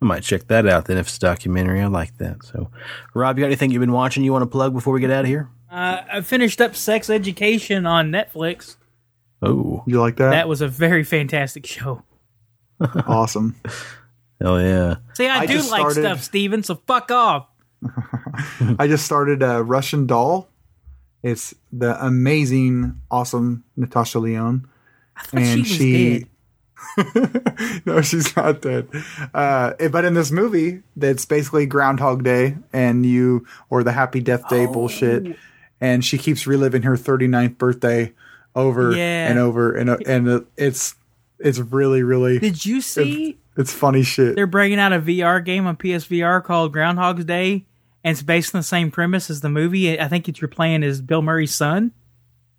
I might check that out then if it's a documentary. I like that. So, Rob, you got anything you've been watching you want to plug before we get out of here? Uh, I finished up Sex Education on Netflix. Oh, You like that? That was a very fantastic show. (laughs) awesome. hell yeah. See, I, I do like started- stuff, Steven, so fuck off. I just started a Russian Doll. It's the amazing, awesome Natasha Lyonne. I thought she dead. (laughs) no, she's not dead. Uh, but in this movie, that's basically Groundhog Day and you, or the Happy Death Day Oh. bullshit. And she keeps reliving her 39th birthday over Yeah. and over. And, uh, and uh, it's, it's really, really, Did you see it's funny shit. they're bringing out a VR game on PSVR called Groundhog's Day, and it's based on the same premise as the movie. I think it's you're playing as Bill Murray's son.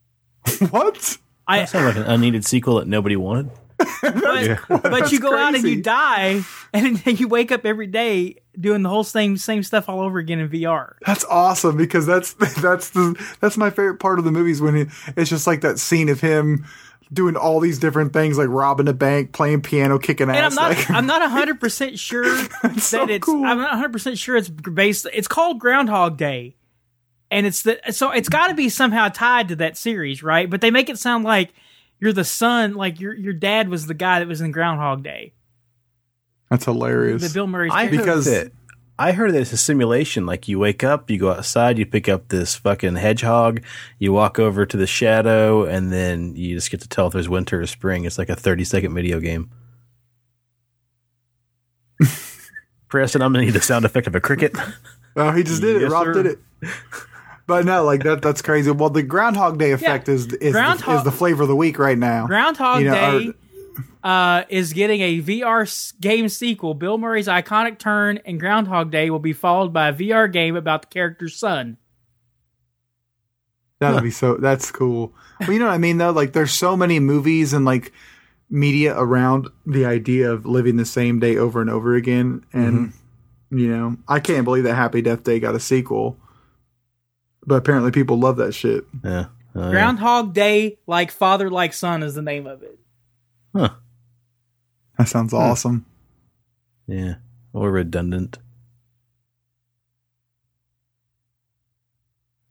(laughs) what? I Sounds like an unneeded sequel that nobody wanted. (laughs) but, but you go out and you die, and (laughs) then you wake up every day doing the whole same same stuff all over again in VR. That's awesome because that's that's the that's my favorite part of the movies when it, it's just like that scene of him doing all these different things like robbing a bank, playing piano, kicking And I'm ass. not like, I'm not (laughs) hundred percent sure (laughs) that so it's cool. I'm not hundred percent sure it's based. It's called Groundhog Day, and it's the so it's got to be somehow tied to that series, right? But they make it sound like you're the son, like your your dad was the guy that was in Groundhog Day, that's hilarious. the Bill Murray's I Because- that. I heard that it's a simulation. Like you wake up, you go outside, you pick up this fucking hedgehog, you walk over to the shadow, and then you just get to tell if there's winter or spring. It's like a 30 second video game. (laughs) Preston, I'm gonna need the sound effect of a cricket. (laughs) oh, he just did it. Rob sir. did it. But no, like that that's crazy. Well, the Groundhog Day effect is is, the, is the flavor of the week right now. Groundhog You know, Day or- uh, is getting a VR game sequel. Bill Murray's iconic turn in Groundhog Day will be followed by a VR game about the character's son. That'd be so. That's cool. But you know what I mean, though. Like, there's so many movies and like media around the idea of living the same day over and over again, and you know, I can't believe that Happy Death Day got a sequel. But apparently, people love that shit. Yeah. Oh, yeah. Groundhog Day, like father, like son, is the name of it. Huh. That sounds hmm. awesome. Yeah. Or redundant.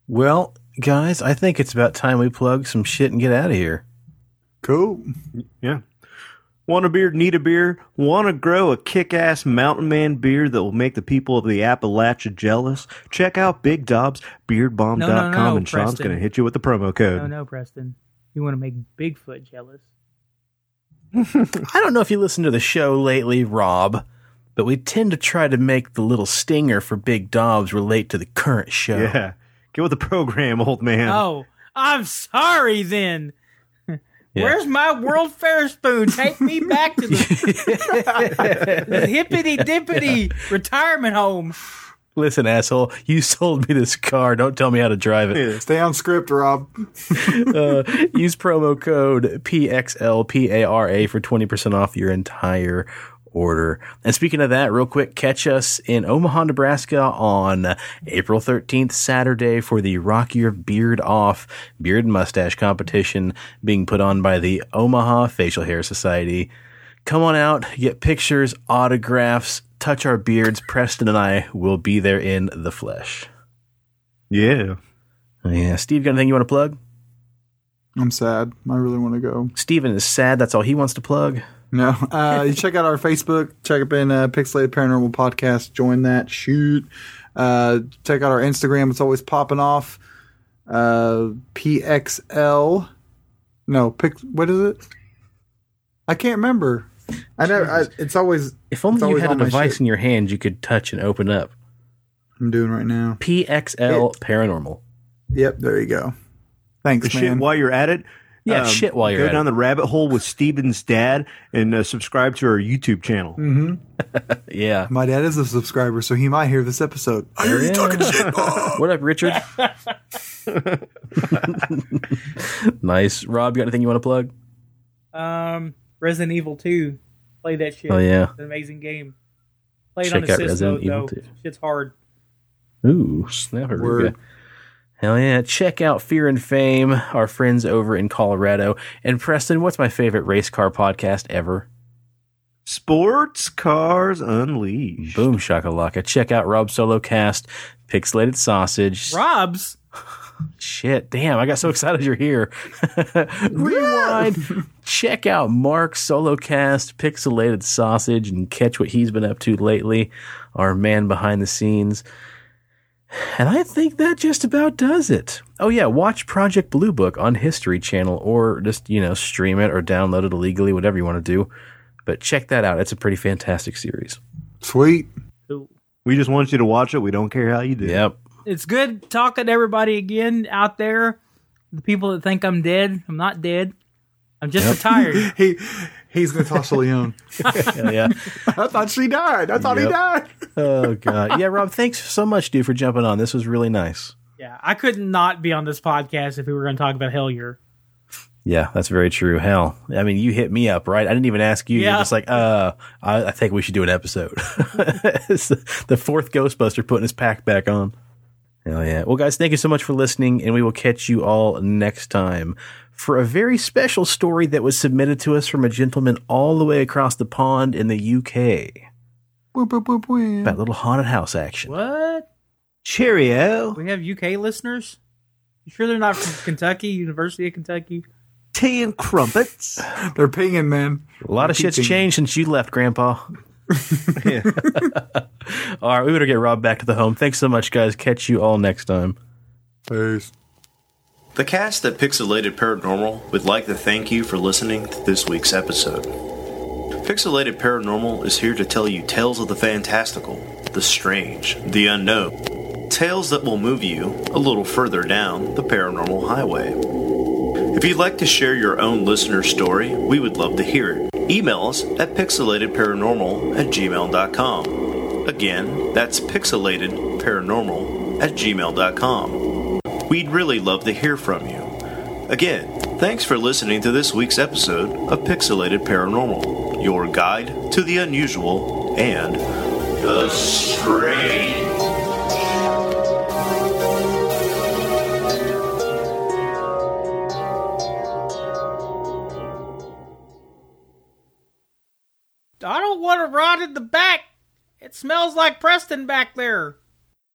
Well, guys, I think it's about time we plug some shit and get out of here. Cool. Yeah. Want a beer, need a beer, want to grow a kick ass mountain man beer that will make the people of the Appalachia jealous? Check out Big Dob's beardbomb.com No, no, no, and Sean's going to hit you with the promo code. No, no, Preston. You want to make Bigfoot jealous? I don't know if you listened to the show lately, Rob, but we tend to try to make the little stinger for Big Dobbs relate to the current show. Yeah. Get with the program, old man. Oh, I'm sorry then. (laughs) Yeah. Where's my World Fair spoon? Take me back to the, (laughs) the hippity dippity (laughs) retirement home. Listen, asshole, you (laughs) sold me this car. Don't tell me how to drive it. Stay on script, Rob. (laughs) uh, use promo code PXLPARA for 20% off your entire order. And speaking of that, real quick, catch us in Omaha, Nebraska on April 13th, Saturday for the Rock Your Beard Off Beard and Mustache competition being put on by the Omaha Facial Hair Society. Come on out, get pictures, autographs, touch our beards. Preston and I will be there in the flesh. Yeah. Yeah. Steve, got anything you want to plug? I'm sad. I really want to go. Steven is sad. That's all he wants to plug. No. (laughs) Uh, you check out our Facebook. Check up in uh, Pixelated Paranormal Podcast. Join that. Shoot. Uh, check out our Instagram. It's always popping off. Uh, PXL. No, Pix. What is it? I can't remember. I never. I, it's always. If only it's you always had a on my device shit. in your hand you could touch and open up. I'm doing right now. PXL Paranormal. Yep. There you go. Thanks, The man. shit while you're at it. Yeah, shit while you're go at down it. the rabbit hole with Steven's dad and uh, subscribe to our YouTube channel. (laughs) Yeah. my dad is a subscriber, so he might hear this episode. I hear you talking shit. Bob. (laughs) What up, Richard? (laughs) nice. Rob, you got anything you want to plug? Um, Resident Evil 2. Play that shit. Oh, yeah. It's an amazing game. Play it Check on out assist Resident mode, Evil though. 2. Shit's hard. Ooh, snapper. Word. Hell yeah. Check out Fear and Fame, our friends over in Colorado. And Preston, what's my favorite race car podcast ever? Sports Cars Unleashed. Boom shakalaka. Check out Rob Solo Cast, Pixelated Sausage. Rob's. Shit, damn, I got so excited you're here. (laughs) Rewind. Check out Mark's solo cast, Pixelated Sausage, and catch what he's been up to lately, our man behind the scenes. And I think that just about does it. Oh yeah, watch Project Blue Book on History Channel or just, you know, stream it or download it illegally, whatever you want to do. But check that out. It's a pretty fantastic series. Sweet. Cool. We just want you to watch it. We don't care how you do. Yep. It's good talking to everybody again out there. The people that think I'm dead. I'm not dead. I'm just retired. (laughs) He he's Natasha Lyonne. Hell (laughs) yeah. (laughs) I thought she died. I thought he died. Oh god. Yeah, Rob, thanks so much, dude, for jumping on. This was really nice. yeah, I could not be on this podcast if we were going to talk about Hellier. Yeah, that's very true. Hell, I mean, you hit me up, right? I didn't even ask you. You're just like, uh, I, I think we should do an episode. The fourth Ghostbuster putting his pack back on. Hell yeah. Well, guys, thank you so much for listening, and we will catch you all next time for a very special story that was submitted to us from a gentleman all the way across the pond in the UK Boop, boop, boop, boop. about little haunted house action. What? Cheerio. We have UK listeners? You sure they're not from Kentucky, University of Kentucky? Tea and crumpets. They're pinging, man. A lot of shit's Keeping- changed since you left, Grandpa. (laughs) (laughs) all right, we better get Rob back to the home. Thanks so much, guys. Catch you all next time. Peace. The cast at Pixelated Paranormal would like to thank you for listening to this week's episode. Pixelated Paranormal is here to tell you tales of the fantastical, the strange, the unknown. Tales that will move you a little further down the paranormal highway. If you'd like to share your own listener story, we would love to hear it. email us at pixelatedparanormal at gmail.com. Again, that's pixelatedparanormal at gmail.com. We'd really love to hear from you. Again, thanks for listening to this week's episode of Pixelated Paranormal, your guide to the unusual and the strange. I don't want to rot in the back. It smells like Preston back there.